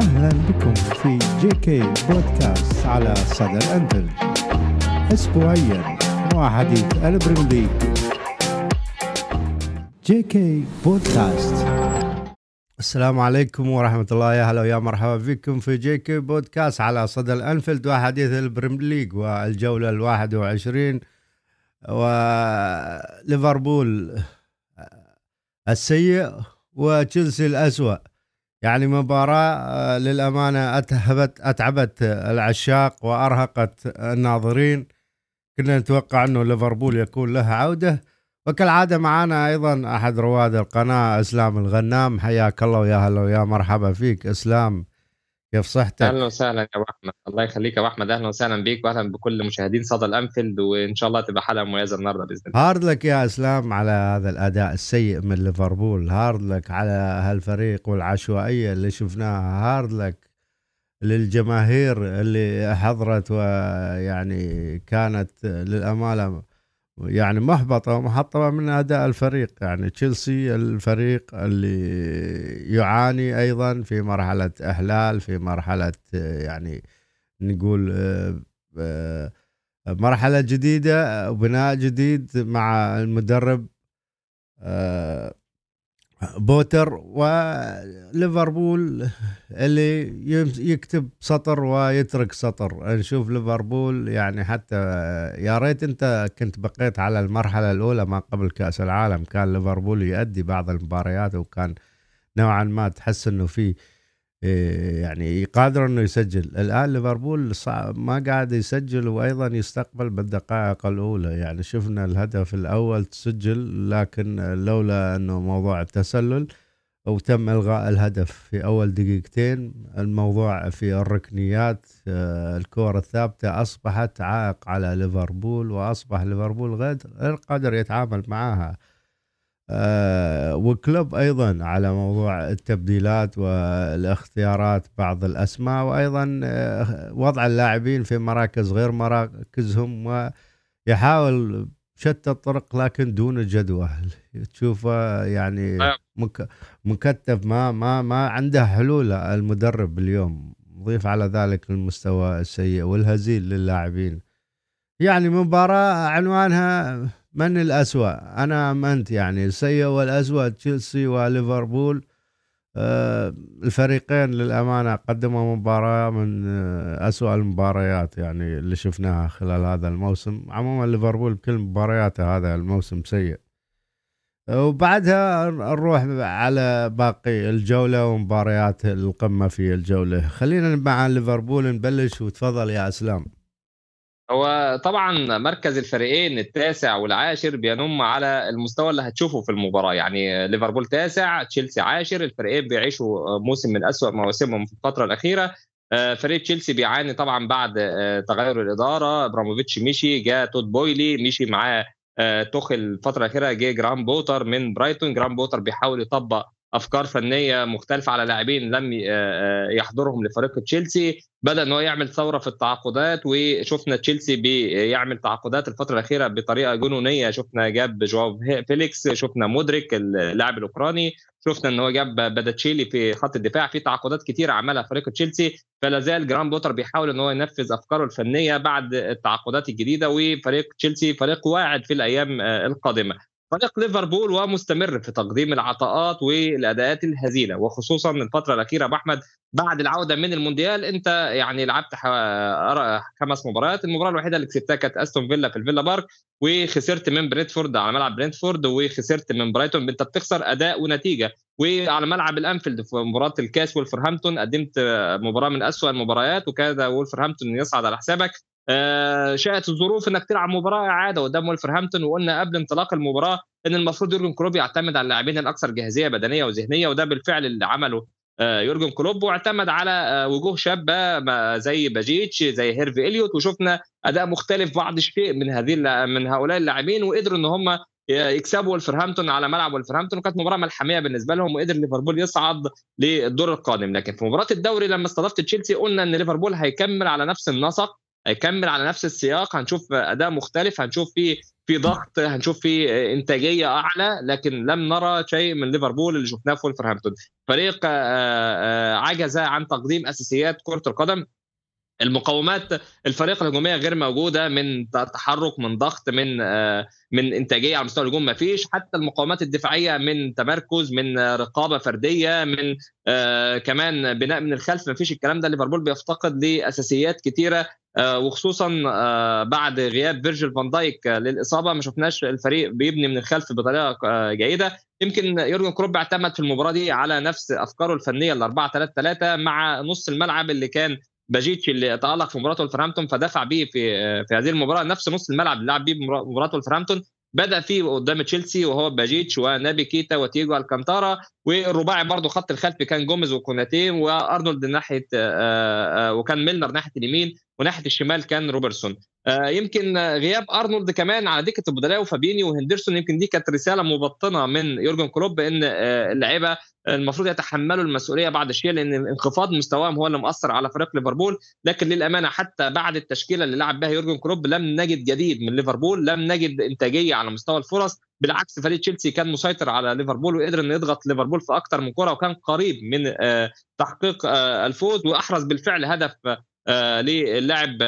أهلا بكم في JK Podcast على صدى الأنفيلد أسبوعيا وحديث ال Premier League. JK Podcast السلام عليكم ورحمة الله. يا هلا ويا مرحبا بكم في JK Podcast على صدى الأنفيلد وحديث ال Premier League والجولة الواحد وعشرين. وليفربول السيء وتشيلسي الأسوأ. يعني مباراة آه، للأمانة أتعبت أتعبت العشاق وأرهقت الناظرين. كنا نتوقع أنه ليفربول يكون له عودة. وكالعادة معنا أيضا أحد رواد القناة إسلام الغنام. حياك الله ويا هلا ويا مرحبا فيك إسلام. كيف صحتك؟ أهلا وسهلا يا أبو أحمد. الله يخليك يا أبو أحمد. أهلا وسهلا بيك واهلا بكل مشاهدين صدى الأنفيلد وإن شاء الله تبقى حلقة مميزة النهارده بإذن الله. hard luck يا إسلام على هذا الأداء السيء من ليفربول. hard luck على هالفريق والعشوائية اللي شفناها. hard luck للجماهير اللي حضرت ويعني كانت للأمانة يعني محبطة ومحطمة من أداء الفريق. يعني تشيلسي الفريق اللي يعاني أيضا في مرحلة إحلال في مرحلة يعني نقول مرحلة جديدة وبناء جديد مع المدرب بوتر وليفربول اللي يكتب سطر ويترك سطر. نشوف ليفربول يعني حتى يا ريت انت كنت بقيت على المرحلة الأولى ما قبل كأس العالم. كان ليفربول يؤدي بعض المباريات وكان نوعا ما تحس إنه في يعني قادر إنه يسجل. الآن ليفربول ما قاعد يسجل وأيضا يستقبل بالدقائق الأولى. يعني شفنا الهدف الأول تسجل لكن لولا إنه موضوع التسلل وتم إلغاء الهدف في أول دقيقتين الموضوع في الركنيات آه، الكور الثابتة أصبحت عائق على ليفربول وأصبح ليفربول غير قادر يتعامل معها. آه، وكلوب أيضا على موضوع التبديلات والاختيارات بعض الأسماء وأيضا آه، وضع اللاعبين في مراكز غير مراكزهم ويحاول شتى الطرق لكن دون جدوى تشوفه يعني نعم. مكتف ما ما ما عنده حلول المدرب اليوم. ضيف على ذلك المستوى السيء والهزيل للاعبين. يعني مباراة عنوانها من الأسوأ؟ أنا أم أنت يعني السيء والأسوأ تشيلسي وليفربول. آه الفريقين للأمانة قدموا مباراة من آه أسوأ المباريات يعني اللي شفناها خلال هذا الموسم. عموما ليفربول بكل مبارياته هذا الموسم سيء. وبعدها نروح على باقي الجولة ومباريات القمة في الجولة. خلينا مع ليفربول نبلش. وتفضل يا أسلام. هو طبعا مركز الفريقين التاسع والعاشر بينم على المستوى اللي هتشوفه في المباراة. يعني ليفربول تاسع تشيلسي عاشر الفريقين بيعيشوا موسم من أسوأ مواسمهم في الفترة الأخيرة. آه، فريق تشيلسي بيعاني طبعا بعد آه، تغير الإدارة. ابراموفيتش مشي جاء تود بويلي مشي معاه آه، توخيل الفترة الأخيرة جه جراهام بوتر من برايتون. جراهام بوتر بيحاول يطبق افكار فنيه مختلفه على لاعبين لم يحضرهم لفريق تشيلسي بدأ إن هو يعمل ثورة في التعاقدات وشفنا تشيلسي بيعمل تعاقدات الفترة الأخيرة بطريقة جنونية. شفنا جاب جواو فيليكس شفنا مودريك اللاعب الأوكراني شفنا إن هو جاب بادياشيلي في خط الدفاع. في تعاقدات كتير عملها فريق تشيلسي فلا زال جراهام بوتر بيحاول إن هو ينفذ أفكاره الفنية بعد التعاقدات الجديدة وفريق تشيلسي فريق واعد في الأيام القادمة. فريق ليفربول ومستمر في تقديم العطاءات والأداءات الهزيلة وخصوصا الفترة الأخيرة أبو أحمد بعد العودة من المونديال أنت يعني لعبت خمس مباريات المباراة الوحيدة اللي كسبتها كانت أستون فيلا في الفيلا بارك وخسرت من برينتفورد على ملعب برينتفورد وخسرت من برايتون أنت بتخسر أداء ونتيجة. وعلى ملعب الأنفيلد في مباراة الكاس ولفرهامبتون قدمت مباراة من أسوأ المباريات وكاد ولفرهامبتون يصعد على حسابك. آه، شاءت الظروف إنك تلعب مباراة إعادة قدام ولفرهامبتون وقلنا قبل انطلاق المباراة إن المفروض يورجن كلوب يعتمد على اللاعبين الأكثر جاهزية بدنية وذهنية وده بالفعل اللي عمله آه، يورجن كلوب واعتمد على آه، وجوه شابة زي باجيتش زي هيرفي إليوت وشفنا أداء مختلف بعض الشيء من هذه من هؤلاء اللاعبين وقدروا إن هم يكسبوا ولفرهامبتون على ملعب ولفرهامبتون وكانت مباراة ملحمية بالنسبة لهم وقدر ليفربول يصعد للدور القادم. لكن في مباراة الدوري لما استضافت تشيلسي قلنا إن ليفربول هيكمل على نفس النسق هيكمل على نفس السياق هنشوف أداء مختلف هنشوف في في ضغط هنشوف في إنتاجية أعلى لكن لم نرى شيء من ليفربول اللي شفناه في ولفرهامبتون فريق عجز عن تقديم أساسيات كرة القدم. المقومات الفريق الهجومية غير موجودة من تحرك من ضغط من من إنتاجية على مستوى الهجوم ما فيش حتى المقومات الدفاعية من تمركز من رقابة فردية من كمان بناء من الخلف ما فيش الكلام ده. ليفربول بيفتقد لأساسيات كثيره وخصوصا بعد غياب فيرجيل فان دايك للإصابة. ما شفناش الفريق بيبني من الخلف بطريقة جيدة. يمكن يورجن كلوب اعتمد في المباراة دي على نفس أفكاره الفنية ال 4 3 3 مع نص الملعب اللي كان باجيتش اللي تالق في مباراة ولفرهامبتون فدفع بيه في في هذه المباراة. نفس نص الملعب اللي لعب بيه مباراة ولفرهامبتون بدأ فيه قدام تشيلسي وهو باجيتش ونابي كيتا وتياجو ألكانتارا. والرباعي برضه خط الخلفي كان جوميز وكوناتي وأرنولد ناحية وكان ميلنر ناحية اليمين وناحية الشمال كان روبرتسون. يمكن غياب أرنولد كمان على دكة البدلاء وفابينيو وهندرسون يمكن دي كانت رسالة مبطنة من يورجن كلوب ان اللعيبة المفروض يتحملوا المسؤولية بعد الشيء لأن انخفاض مستواهم هو اللي مأثر على فريق ليفربول. لكن للأمانة حتى بعد التشكيلة اللي لعب بها يورجن كلوب لم نجد جديد من ليفربول لم نجد إنتاجية على مستوى الفرص. بالعكس فريق تشيلسي كان مسيطر على ليفربول وقدر إنه يضغط ليفربول في أكثر من كرة وكان قريب من تحقيق الفوز وأحرز بالفعل هدف للاعب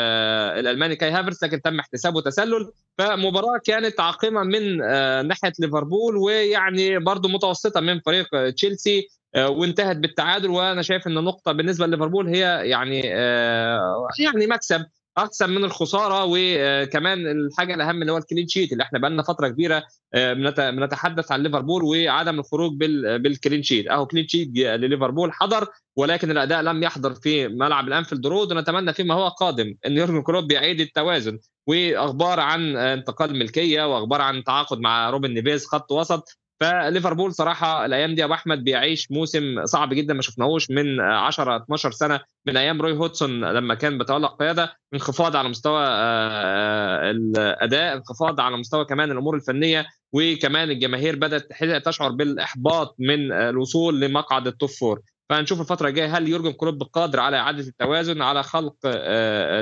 الألماني كاي هافرتس لكن تم احتسابه تسلل فمباراة كانت عقيمة من ناحية ليفربول ويعني برضه متوسطة من فريق تشيلسي وانتهت بالتعادل. وأنا شايف إن النقطه بالنسبة لليفربول هي يعني يعني مكسب. أحسن من الخسارة وكمان الحاجة الأهم اللي هو ال clean sheet اللي إحنا بقى لنا فترة كبيرة بنتحدث عن ليفربول وعدم الخروج بال clean sheet. أهو clean sheet لليفربول حضر ولكن الأداء لم يحضر في ملعب الأنفيلد رود. ونتمنى فيما هو قادم إن يورجن كلوب يعيد التوازن. وأخبار عن انتقال الملكيه وأخبار عن تعاقد مع روبن نيفيز خط وسط فليفربول صراحة الأيام دي أبو أحمد بيعيش موسم صعب جدا ما شفناهوش من 10 12 سنة من أيام روي هودسون لما كان بيتولى القياده انخفاض على مستوى الأداء انخفاض على مستوى كمان الأمور الفنية وكمان الجماهير بدأت تشعر بالإحباط من الوصول لمقعد ال top four فهنشوف الفترة الجاية هل يورجن كلوب قادر على إعادة التوازن على خلق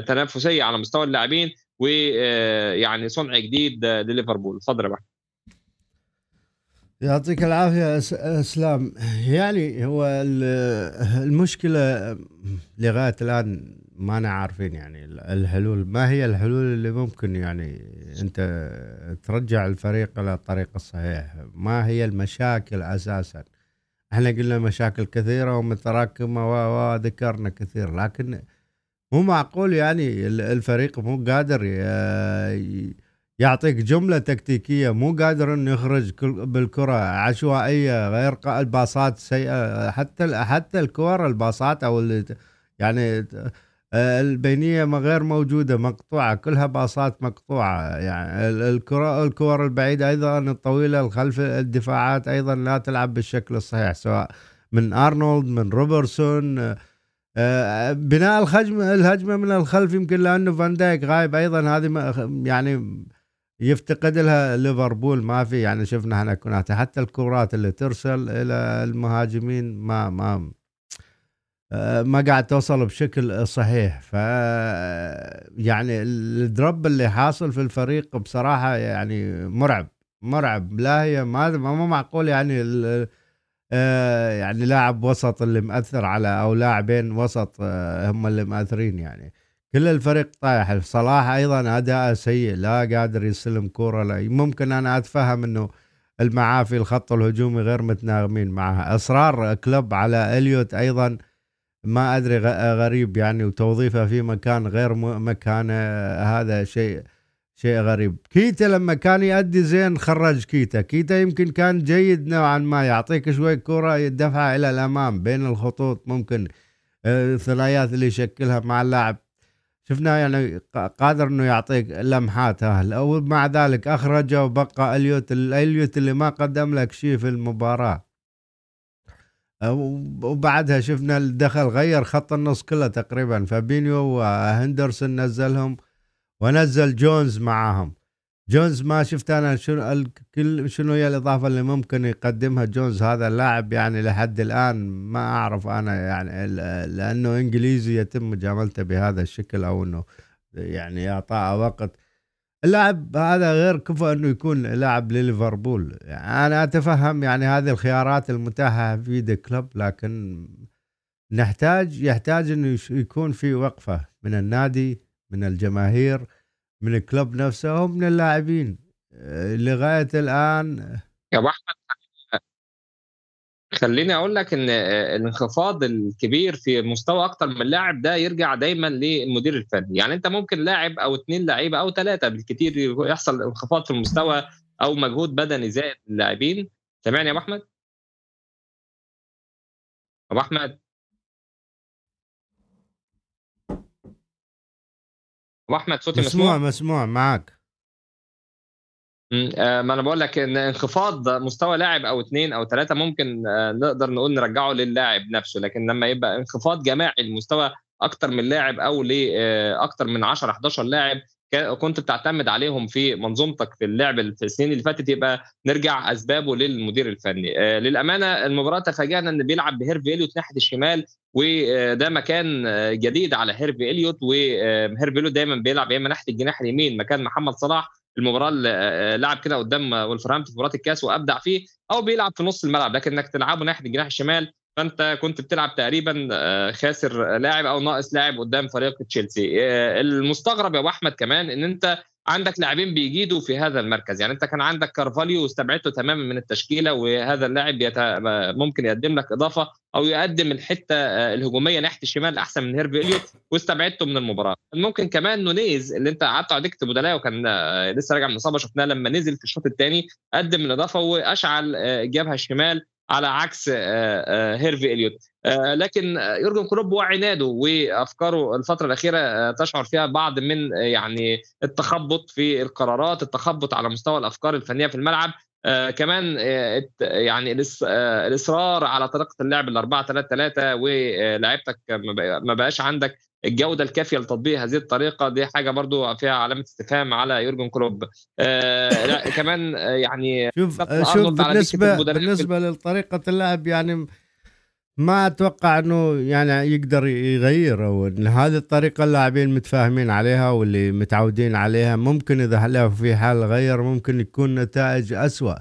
تنافسية على مستوى اللاعبين ويعني صنع جديد لليفربول. اتفضل يا يعطيك العافية أسلام. يعني هو المشكلة لغاية الآن ما عارفين يعني الحلول. ما هي الحلول اللي ممكن يعني أنت ترجع الفريق إلى الطريق الصحيح؟ ما هي المشاكل أساسا؟ إحنا قلنا مشاكل كثيرة ومتراكمة وذكرنا كثير لكن مو معقول يعني الفريق مو قادر يعطيك جملة تكتيكية مو قادر إنه يخرج بالكرة. عشوائية غير الباصات سيئة. حتى حتى الكور الباصات أو اللي يعني البينيه غير موجودة مقطوعة كلها باصات مقطوعة. يعني الكرة الكور البعيدة أيضا الطويلة الخلف الدفاعات أيضا لا تلعب بالشكل الصحيح سواء من أرنولد من روبرتسون. بناء الهجمه الهجمة من الخلف يمكن لأنه فان دايك غايب أيضا. هذه يعني يفتقد لها ليفربول ما في يعني شفنا إحنا كنا حتى الكرات اللي ترسل إلى المهاجمين ما ما ما قاعد توصل بشكل صحيح. ف يعني الدروب اللي حاصل في الفريق بصراحة يعني مرعب مرعب. لا هي ما ما معقول يعني يعني لاعب وسط اللي مأثر على أو لاعبين وسط هم اللي مأثرين يعني. كل الفريق طايح. صلاح أيضا أداء سيء لا قادر يستلم كورة لا. ممكن أنا أتفهم إنه المعافي الخط الهجومي غير متناغمين معها اصرار كلوب على إليوت أيضا ما أدري غريب يعني وتوظيفه في مكان غير مكانه هذا شيء شيء غريب. كيتا لما كان يأدي زين خرج كيتا. كيتا يمكن كان جيد نوعا ما يعطيك شوي كرة يدفعها إلى الأمام بين الخطوط ممكن الثنايات اللي يشكلها مع اللاعب. شفناه يعني قادر إنه يعطيك لمحات أهل أو مع ذلك أخرجه وبقى إليوت إليوت اللي ما قدم لك شيء في المباراة. وبعدها شفنا التدخل غير خط النص كله تقريبا. فابينيو وهندرسون نزلهم ونزل جونز معاهم. جونز ما شفت أنا شنو الكل شنو هي الإضافة اللي ممكن يقدمها جونز؟ هذا اللاعب يعني لحد الآن ما أعرف أنا يعني لأنه إنجليزي يتم مجاملته بهذا الشكل أو إنه يعني اعطاء وقت. اللاعب هذا غير كفو إنه يكون لاعب لليفربول. يعني أنا أتفهم يعني هذه الخيارات المتاحة في يد كلوب لكن نحتاج يحتاج إنه يكون في وقفة من النادي من الجماهير من الكلوب نفسه ومن اللاعبين. لغاية الآن يا أبو أحمد خليني أقول لك إن الانخفاض الكبير في مستوى أكتر من لاعب ده يرجع دايما للمدير الفني. يعني أنت ممكن لاعب أو اثنين لعيبة أو ثلاثة بالكثير يحصل انخفاض في المستوى أو مجهود بدني زائد للاعبين. سامعني يا أبو أحمد؟ أبو أحمد؟ ابو احمد صوتي مسموع؟ مسموع, مسموع معك آه، ما أنا بقول لك إن انخفاض مستوى لاعب أو اثنين أو ثلاثة ممكن آه، نقدر نقول نرجعه للاعب نفسه لكن لما يبقى انخفاض جماعي المستوى أكتر من لاعب أو لاكثر من 10 11 لاعب كنت بتعتمد عليهم في منظومتك في اللعب في السنين اللي فاتت يبقى نرجع أسبابه للمدير الفني. آه، للأمانة المباراة تفاجئنا إن بيلعب بهيرفي إليوت ناحية الشمال وده مكان جديد على هيرفي إليوت وهيرفي إليوت دايما بيلعب يا إما ناحية الجناح اليمين مكان محمد صلاح. المباراة اللي آه، لعب كده قدام ولفرهامبتون في مباراة الكاس وأبدع فيه أو بيلعب في نص الملعب لكن انك تلعبه ناحية الجناح الشمال. فانت كنت بتلعب تقريبا آه، خاسر لاعب أو ناقص لاعب قدام فريق تشيلسي. آه، المستغرب يا ابو احمد كمان ان انت عندك لاعبين بيجيدوا في هذا المركز. يعني انت كان عندك كارفاليو واستبعدته تماما من التشكيلة وهذا اللاعب يت... ممكن يقدم لك إضافة أو يقدم الحتة الهجومية ناحية الشمال أحسن من هيرفي إليوت واستبعدته من المباراة. ممكن كمان نونيز اللي انت قعدت على دكة بدلاء وكان لسه راجع من اصابه شفناه لما نزل في الشوط الثاني قدم الإضافة وأشعل الجبهه الشمال على عكس هيرفي إليوت. لكن يورجن كلوب وعناده وأفكاره الفترة الأخيرة تشعر فيها بعض من يعني التخبط في القرارات التخبط على مستوى الأفكار الفنية في الملعب. آه كمان آه يعني آه الإصرار على طريقة اللعب ال 4 3 3 ولاعيبتك ما بقاش عندك الجودة الكافية لتطبيق هذه الطريقة دي حاجة برضو فيها علامة استفهام على يورجن كلوب. آه لا كمان يعني شوف شوف بالنسبة بالنسبة لطريقة اللعب يعني ما أتوقع إنه يعني يقدر يغير أو إن هذه الطريقة اللاعبين متفاهمين عليها واللي متعودين عليها. ممكن إذا لو في حال غير ممكن يكون نتائج اسوء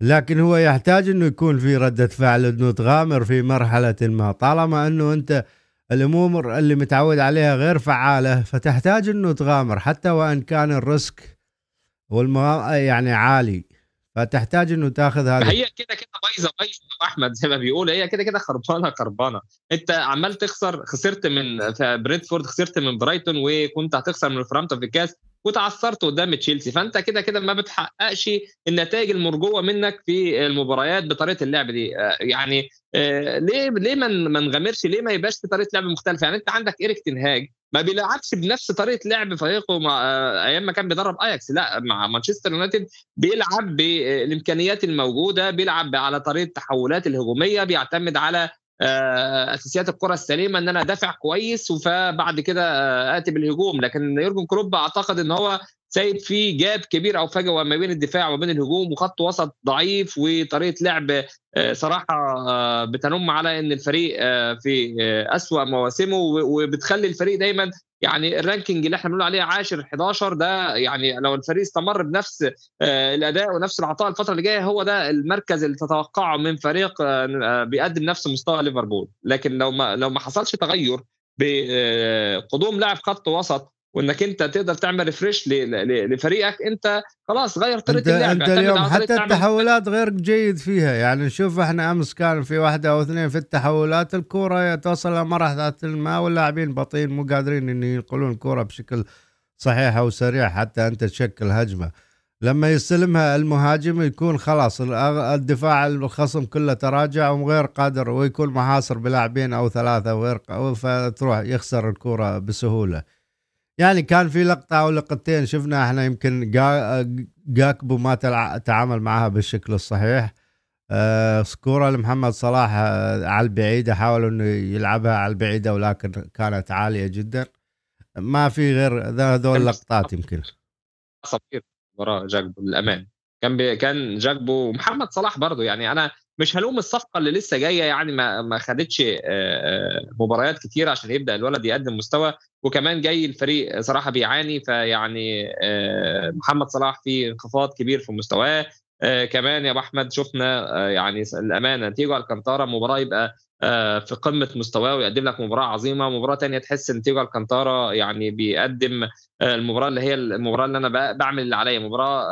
لكن هو يحتاج إنه يكون في ردة فعل إنه تغامر في مرحلة ما. طالما إنه أنت الأمور اللي متعود عليها غير فعالة فتحتاج إنه تغامر حتى وإن كان ال risk والمغا... يعني عالي. فتحتاج إنه تاخذ هذا هي كده كده بايظة بايظة أحمد زي ما بيقول. هي كده كده خربانة خربانة. أنت عمال تخسر خسرت من في برينتفورد خسرت من برايتون وكنت هتخسر من ولفرهامبتون في الكاس. وتعثرت قدام تشيلسي. فأنت كده كده ما بتحققش النتائج المرجوة منك في المباريات بطريقة اللعب دي. آه، يعني آه، ليه ليه ما نغامرش؟ ليه ما يبقاش في طريقة لعب مختلفة؟ يعني أنت عندك إيريك تنهاج ما بيلعبش بنفس طريقة لعب فريقه مع آه، أيام ما كان بيدرب أياكس. لا مع مانشستر يونايتد بيلعب بالإمكانيات الموجودة بيلعب على طريقة التحولات الهجومية بيعتمد على أساسيات الكرة السليمة إن أنا أدافع كويس فبعد كده آتي بالهجوم. لكن يورجن كلوب أعتقد إن هو سايب في gap كبير أو فجوة ما بين الدفاع وما بين الهجوم وخط وسط ضعيف وطريقة لعب آه، صراحة آه، بتنم على إن الفريق في أسوأ مواسمه وبتخلي الفريق دايما يعني ال ranking اللي إحنا بنقول عليه 10 11 ده يعني لو الفريق استمر بنفس آه، الأداء ونفس العطاء الفترة اللي جاية هو ده المركز اللي تتوقعه من فريق آه، بيقدم نفس مستوى ليفربول. لكن لو ما لو ما حصلش تغير بقدوم لاعب خط وسط وإنك أنت تقدر تعمل ريفريش لفريقك أنت خلاص غير طريقة اللعب أنت اليوم حتى التحولات غير جيد فيها. يعني نشوف إحنا أمس كان في واحدة أو اثنين في التحولات الكورة توصل لمرحله الماء واللاعبين بطيئين مو قادرين إن ينقلون الكورة بشكل صحيح أو سريع حتى أنت تشكل هجمة. لما يستلمها المهاجم يكون خلاص الدفاع الخصم كله تراجع وغير قادر ويكون محاصر بلاعبين أو ثلاثة وغير فتروح يخسر الكورة بسهولة. يعني كان في لقطة أو لقطتين شفنا إحنا يمكن جاكبو ما تعامل معها بالشكل الصحيح. آه كوره لمحمد صلاح آه على البعيدة حاول إنه يلعبها على البعيدة ولكن كانت عالية جدا. ما في غير هذول اللقطات يمكن. صفير وراء جاكبو للامان كان بي كان جاكبو ومحمد صلاح برضه يعني أنا مش هلوم الصفقة اللي لسه جاية يعني ما ما خدتش مباريات كتير عشان يبدأ الولد يقدم مستوى. وكمان جاي الفريق صراحة بيعاني فيعني محمد صلاح في انخفاض كبير في مستواه. كمان يا أبو أحمد شفنا يعني الأمانة تيجو ألكانتارا مباراة يبقى في قمة مستواه ويقدم لك مباراة عظيمة. مباراة ثانية تحس إن تيجو ألكانتارا يعني بيقدم المباراة اللي هي المباراة اللي أنا بعمل اللي عليا مباراة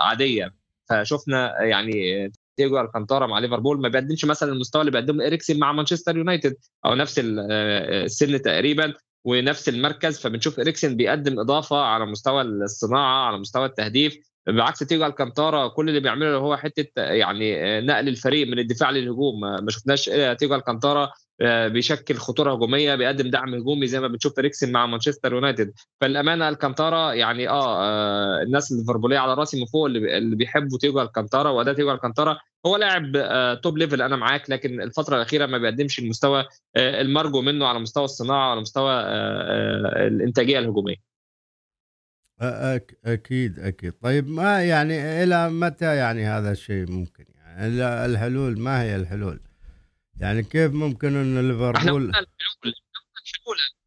عادية. فشفنا يعني تيجو ألكانتارا مع ليفربول ما بيقدمش مثلا المستوى اللي بيقدمه اريكسن مع مانشستر يونايتد أو نفس السن تقريبا ونفس المركز فبنشوف اريكسن بيقدم إضافة على مستوى الصناعة على مستوى التهديف. بعكس تيجو ألكانتارا كل اللي بيعمله هو حتة يعني نقل الفريق من الدفاع للهجوم. ما شفناش تيجو ألكانتارا بيشكل خطورة هجومية بيقدم دعم هجومي زي ما بنشوف اريكسن مع مانشستر يونايتد. فالأمانة الكانتارا يعني آه الناس الليفربوليه على رأسي من فوق اللي بيحبوا تيجو الكانتارا وأداء تيجو الكانتارا هو لاعب آه top level أنا معاك لكن الفترة الأخيرة ما بيقدمش المستوى آه المرجو منه على مستوى الصناعة وعلى مستوى آه الإنتاجية الهجومية. أك أكيد أكيد. طيب ما يعني إلى متى يعني هذا الشيء ممكن يعني؟ الحلول ما هي الحلول؟ يعني كيف ممكن إن ليفربول إحنا قلنا الحلول.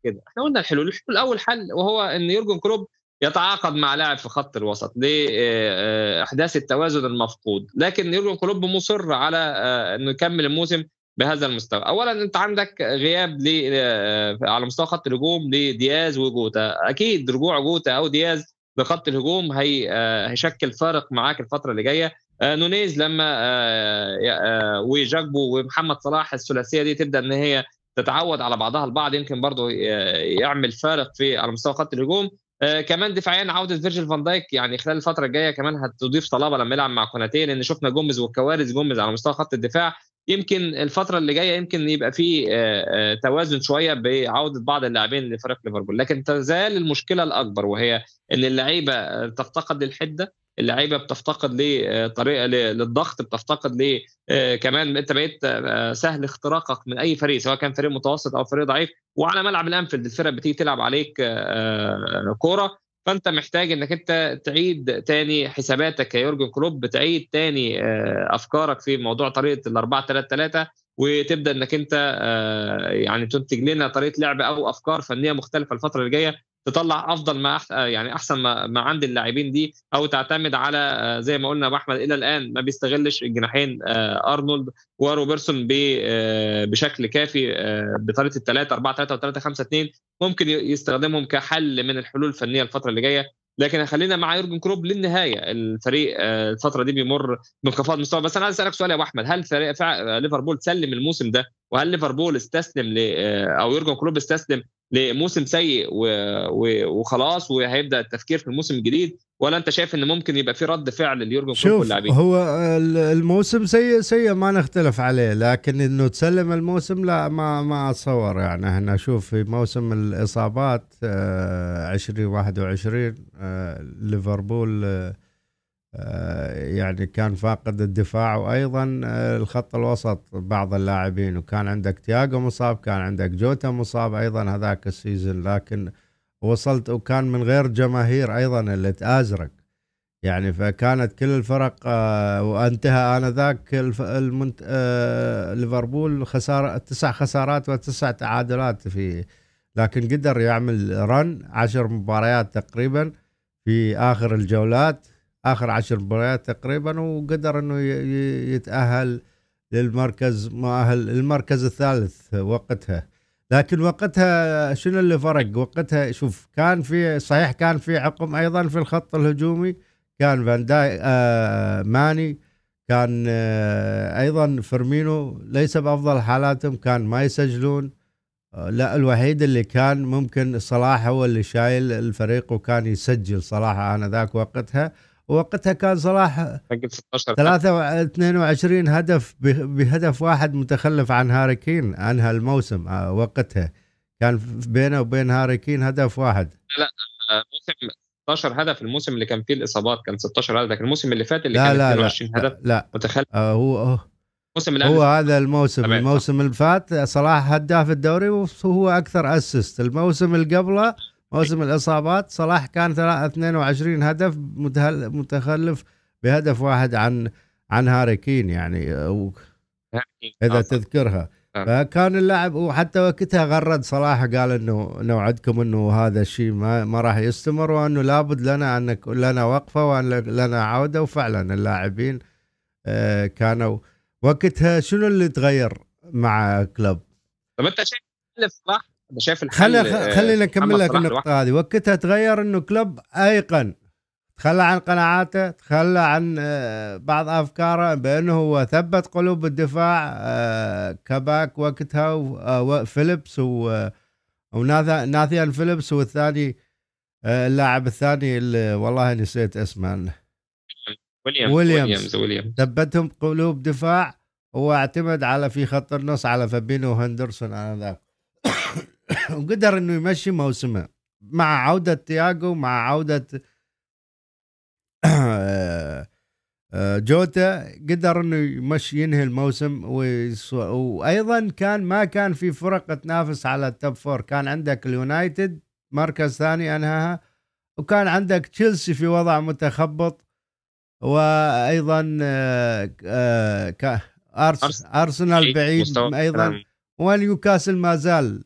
كده إحنا قلنا الحلول الحلول أول حل وهو إن يورجن كلوب يتعاقد مع لاعب في خط الوسط. لاحداث التوازن المفقود. لكن يورجن كلوب مصر على إنه يكمل الموسم بهذا المستوى. اولا أنت عندك غياب على مستوى خط الهجوم لدياز وجوتا. أكيد رجوع جوتا أو دياز بخط الهجوم هي هيشكل فارق معاك الفترة اللي جاية. نونيز لما وجاكبو ومحمد صلاح الثلاثية دي تبدأ إن هي تتعود على بعضها البعض يمكن برضه يعمل فارق في على مستوى خط الهجوم. آه كمان دفاعيا عودة فيرجيل فان دايك يعني خلال الفترة الجاية كمان هتضيف صلابة لما يلعب مع كوناتي لأن شفنا جوميز والكوارث جوميز على مستوى خط الدفاع. يمكن الفترة اللي جاية يمكن يبقى في آه آه توازن شوية بعودة بعض اللاعبين لفريق ليفربول. لكن تزال المشكلة الأكبر وهي إن اللعيبة تفتقد للحدة. اللعيبة بتفتقد لطريقه للضغط بتفتقد ل كمان انت بقيت سهل اختراقك من أي فريق سواء كان فريق متوسط أو فريق ضعيف وعلى ملعب الأنفيلد الفرق بتيجي تلعب عليك كورة. فأنت محتاج إنك أنت تعيد تاني حساباتك كيورجن كلوب تعيد تاني أفكارك في موضوع طريقة ال 4 3 3 وتبدأ إنك أنت يعني تنتج لنا طريقة لعب أو أفكار فنية مختلفة الفترة اللي جاية. تطلع أفضل ما يعني أحسن ما, عند اللاعبين دي أو تعتمد على زي ما قلنا أبو أحمد إلى الآن ما بيستغلش الجناحين أرنولد وروبرتسون بشكل كافي بطريقة الثلاثه 4 3 و3 5 2 ممكن يستخدمهم كحل من الحلول الفنية الفترة اللي جاية. لكن خلينا مع يورجن كلوب للنهاية. الفريق الفترة دي بيمر بانخفاض مستوى. بس أنا عايز أسألك سؤال يا أبو أحمد. هل فريق ليفربول سلم الموسم ده؟ وهل ليفربول استسلم ل أو يورجن كلوب استسلم لموسم سيء وخلاص وهيبدأ التفكير في الموسم الجديد؟ ولا أنت شايف إن ممكن يبقى في رد فعل ليورجن كلوب واللاعبين؟ هو الموسم سيء سيء ما نختلف عليه لكن إنه تسلم الموسم لا ما ما أتصور يعني. إحنا نشوف في موسم الإصابات 2021 ليفربول يعني كان فاقد الدفاع وأيضا الخط الوسط بعض اللاعبين. وكان عندك تياجو مصاب كان عندك جوتا مصاب أيضا هذاك السيزون لكن وصلت وكان من غير جماهير أيضا اللي تازرق يعني فكانت كل الفرق وأنتهى انذاك المنت... ليفربول خساره تسع خسارات وتسع تعادلات في لكن قدر يعمل رن عشر مباريات تقريبا في آخر الجولات. آخر عشر مباريات تقريبا وقدر إنه يتأهل للمركز مؤهل المركز الثالث وقتها. لكن وقتها شنو اللي فرق؟ وقتها شوف كان في صحيح كان في عقم أيضا في الخط الهجومي كان فان آه ماني كان آه أيضا فيرمينو ليس بأفضل حالاتهم كان ما يسجلون. آه لا الوحيد اللي كان ممكن صلاح هو اللي شايل الفريق وكان يسجل صلاح آنذاك وقتها. وقتها كان صلاح 3 22 هدف بهدف واحد متخلف عن هاري كين انهى الموسم وقتها. كان بينه وبين هاري كين هدف واحد. لا موسم 16 هدف الموسم اللي كان فيه الإصابات كان 16 هدف لكن الموسم اللي فات اللي لا كان لا 22 لا هدف لا متخلف. آه هو هو, الموسم هو هذا الموسم. تمام. الموسم اللي فات صلاح هداف الدوري وهو أكثر assist. الموسم اللي قبله موسم الإصابات صلاح كان 22 هدف متخلف بهدف واحد عن عن هاري كين يعني إذا تذكرها. فكان اللاعب وحتى وقتها غرد صلاح قال إنه نوعدكم إنه هذا الشيء ما, ما راح يستمر وإنه لابد لنا أن لنا وقفة وأن لنا عودة. وفعلا اللاعبين آه، كانوا وقتها شنو اللي تغير مع كلوب؟ طب أنت شايف صلاح شايف الحل خلي خلينا نكمل لك النقطه هذه. وقتها تغير إنه كلوب أيقن. تخلى عن قناعاته تخلى عن آه، بعض أفكاره بأنه هو ثبت قلوب الدفاع آه، ك back وقتها وفيليبس وناثانيال فيليبس والثاني آه، اللاعب الثاني اللي والله نسيت اسمه. ويليامز ويليامز. ويليامز ثبتهم قلوب دفاع واعتمد على في خط النص على فابينو وهندرسون على ذاك وقدر إنه يمشي موسمه. مع عودة تياجو مع عودة جوتا قدر إنه يمشي ينهي الموسم. وأيضا كان ما كان في فرق تنافس على ال top four كان عندك اليونايتد مركز ثاني أنهاها. وكان عندك تشيلسي في وضع متخبط. وأيضا آه، آه، أرسنال بعيد أيضا. ونيوكاسل ما زال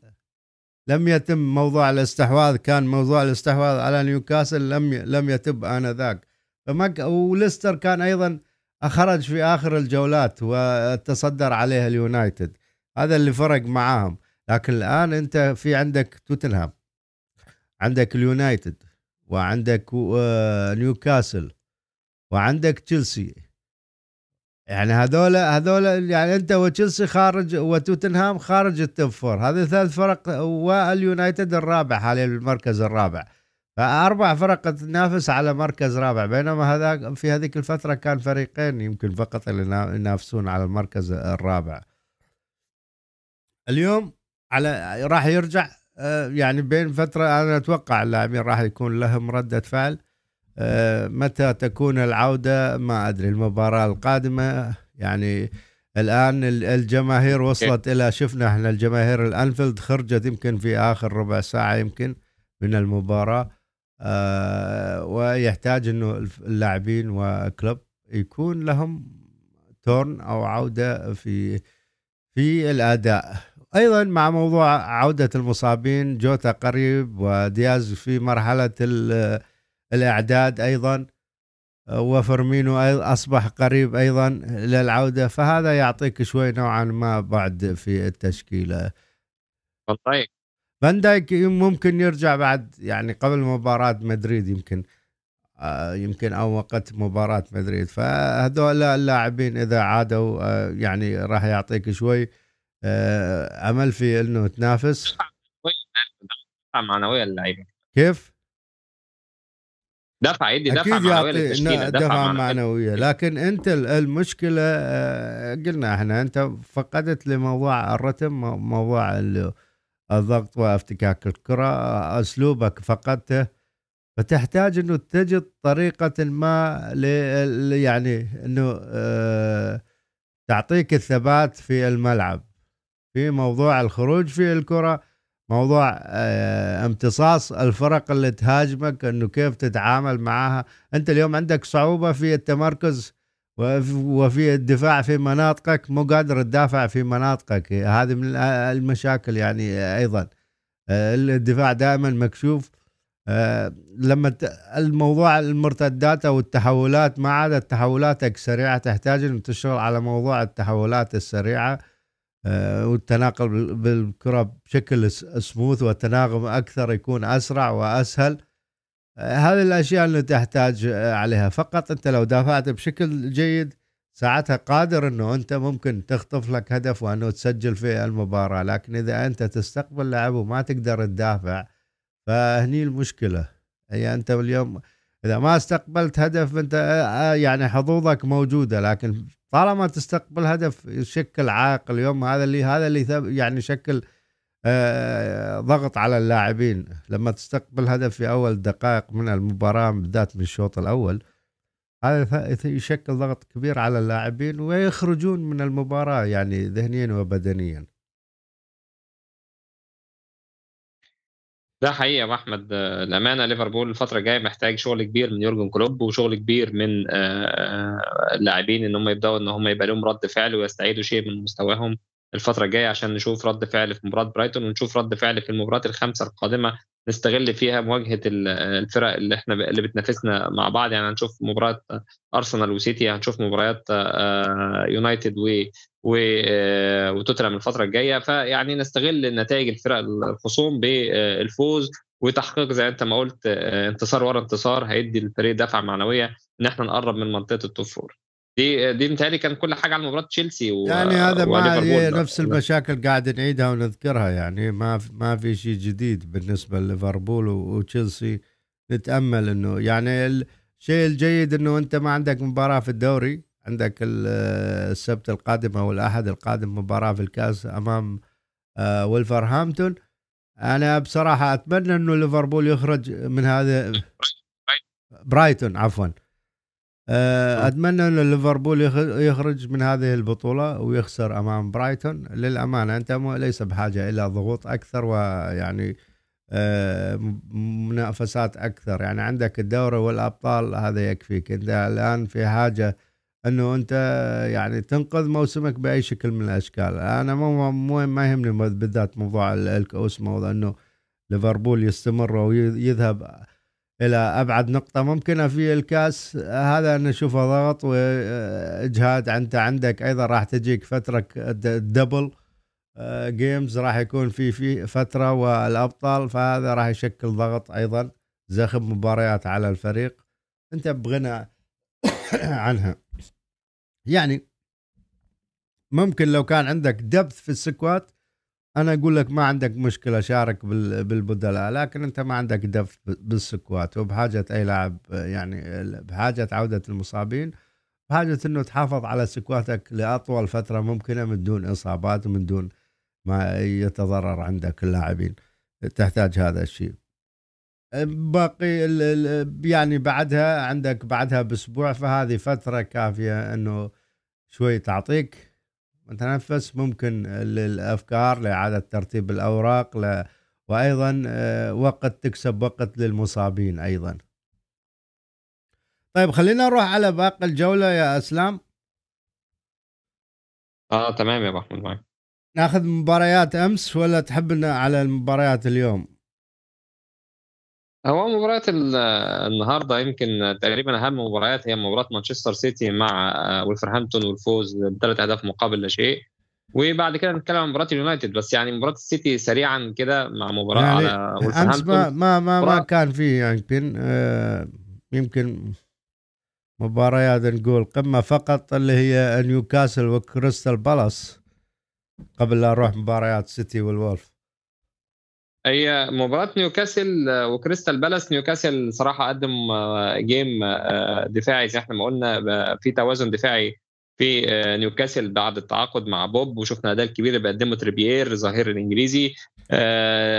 لم يتم موضوع الاستحواذ كان موضوع الاستحواذ على نيوكاسل لم لم يتم آنذاك. فما وليستر كان أيضا خرج في آخر الجولات وتصدر عليها اليونايتد. هذا اللي فرق معاهم. لكن الآن أنت في عندك توتنهام عندك اليونايتد وعندك آه، نيوكاسل وعندك تشيلسي. يعني هذول هذول يعني أنت وتشيلسي خارج وتوتنهام خارج ال top four هذه ثلاث فرق واليونايتد الرابع حاليا المركز الرابع. فأربع فرق تنافس على مركز رابع. بينما هذا في هذيك الفترة كان فريقين يمكن فقط اللي ينافسون على المركز الرابع. اليوم على راح يرجع آه، يعني بين فترة أنا أتوقع اللاعبين راح يكون لهم ردة فعل. متى تكون العودة؟ ما أدري المباراة القادمة. يعني الآن الجماهير وصلت إلى شفنا إحنا الجماهير الأنفيلد خرجت يمكن في آخر ربع ساعة يمكن من المباراة. آه ويحتاج إنه اللاعبين وكلوب يكون لهم تورن أو عودة في في الأداء. أيضا مع موضوع عودة المصابين جوتا قريب ودياز في مرحلة الأعداد أيضا وفرمينو أصبح قريب أيضا للعودة. فهذا يعطيك شوي نوعا ما بعد في التشكيلة. طيب فان دايك ممكن يرجع بعد يعني قبل مباراة مدريد يمكن آه يمكن أو وقت مباراة مدريد. فهذول اللاعبين إذا عادوا آه يعني راح يعطيك شوي آه أمل في إنه تنافس. معنوية اللعيبة كيف؟ دفع يدي دفع معنوية دفع, دفع معنوية. لكن أنت المشكلة آه، قلنا إحنا أنت فقدت لموضوع الرتم موضوع الضغط وافتكاك الكرة أسلوبك فقدته. فتحتاج أنه تجد طريقة ما يعني أنه آه، تعطيك الثبات في الملعب في موضوع الخروج في الكرة. موضوع آه، امتصاص الفرق اللي تهاجمك إنه كيف تتعامل معها. أنت اليوم عندك صعوبة في التمركز وفي الدفاع في مناطقك مو قادر تدافع في مناطقك. هذه من المشاكل يعني أيضا. آه، الدفاع دائما مكشوف. آه، لما الموضوع المرتدات أو التحولات ما عاد تحولاتك سريعة تحتاج ان تشتغل على موضوع التحولات السريعة. والتناقل بالكرة بشكل سموث والتناغم أكثر يكون أسرع وأسهل. هذه الأشياء اللي تحتاج عليها. فقط أنت لو دافعت بشكل جيد ساعتها قادر إنه أنت ممكن تخطف لك هدف وأنه تسجل في المباراة. لكن إذا أنت تستقبل لعب وما تقدر تدافع فهني المشكلة. هي أنت اليوم إذا ما استقبلت هدف انت يعني حظوظك موجودة لكن طالما تستقبل هدف يشكل عائق اليوم هذا اللي هذا اللي يعني شكل آه، ضغط على اللاعبين. لما تستقبل هدف في أول دقائق من المباراة بالذات من الشوط الأول هذا يشكل ضغط كبير على اللاعبين ويخرجون من المباراة يعني ذهنيا وبدنيا. ده حقيقي يا أحمد. الأمانة ليفربول الفترة الجاية محتاج شغل كبير من يورجن كلوب وشغل كبير من اللاعبين إن هم يبدأوا إن هم يبقى لهم رد فعل ويستعيدوا شيء من مستواهم. الفترة الجاية عشان نشوف رد فعل في مباراة برايتون ونشوف رد فعل في المباريات الخمسه القادمة نستغل فيها مواجهة الفرق اللي إحنا اللي بتنافسنا مع بعض. يعني هنشوف مباراة أرسنال وسيتي هنشوف مباريات يونايتد و وتوتنهام الفترة الجاية. فيعني نستغل نتائج الفرق الخصوم بالفوز وتحقيق زي انت ما قلت انتصار ورا انتصار هيدي الفريق دفعة معنوية إن إحنا نقرب من منطقة التوب فور دي دي متهيألي كان كل حاجة على مباراة تشيلسي و يعني هذا ما هي نفس المشاكل قاعد نعيدها ونذكرها يعني ما ما في شيء جديد بالنسبة لليفربول وتشيلسي. نتأمل إنه يعني الشيء الجيد إنه أنت ما عندك مباراة في الدوري عندك السبت القادم أو الأحد القادم مباراة في الكأس أمام آه، ولفرهامبتون أنا بصراحة أتمنى إنه ليفربول يخرج من هذا برايتون عفوا. أتمنى أن ليفربول يخرج من هذه البطولة ويخسر أمام برايتون. للأمانة أنت ليس بحاجة إلى ضغوط أكثر ويعني آه، منافسات أكثر. يعني عندك الدوري والأبطال هذا يكفيك. أنت الآن في حاجة أنه أنت يعني تنقذ موسمك بأي شكل من الأشكال. أنا مو مو ما يهمني بالذات موضوع الكؤوس موضوع أنه ليفربول يستمر ويذهب إلى أبعد نقطة. ممكنه في الكاس هذا نشوفه ضغط وإجهاد. أنت عندك أيضا راح تجيك فترة double games راح يكون في في فترة والأبطال فهذا راح يشكل ضغط أيضا. زخم مباريات على الفريق. أنت بغنى عنها. يعني ممكن لو كان عندك depth في ال squad أنا أقول لك ما عندك مشكلة شارك بالبدلاء لكن أنت ما عندك depth بال squad. وبحاجة أي لاعب يعني بحاجة عودة المصابين بحاجة إنه تحافظ على سكواتك لأطول فترة ممكنة من دون إصابات ومن دون ما يتضرر عندك اللاعبين. تحتاج هذا الشيء. باقي يعني بعدها عندك بعدها بأسبوع فهذه فترة كافية إنه شوي تعطيك. متنفس ممكن للافكار لإعادة ترتيب الأوراق ل... وأيضا آه، وقت تكسب وقت للمصابين أيضا. طيب خلينا نروح على باقي الجولة يا أسلام. آه تمام يا أبو أحمد معك ناخذ مباريات أمس ولا تحب على المباريات اليوم؟ هو مباراة النهارده يمكن تقريبا أهم مباريات هي مباراة مانشستر سيتي مع آه، ولفرهامبتون والفوز بثلاث أهداف مقابل لا شيء. وبعد كده نتكلم عن مباراة اليونايتد بس يعني مباراة السيتي سريعا كده مع مباراة يعني على ولفرهامبتون ما ما ما, ما كان في يمكن آه يمكن مباريات نقول قمة فقط اللي هي نيوكاسل وكريستال بالاس قبل لا نروح مباريات سيتي والولف هي مباراة نيوكاسل وكريستال بالاس. نيوكاسل صراحة قدم آه، game آه، دفاعي زي إحنا ما قلنا في توازن دفاعي في آه، نيوكاسل بعد التعاقد مع بوب. وشفنا أداء الكبير اللي بيقدمه تريبيير ظهير الإنجليزي.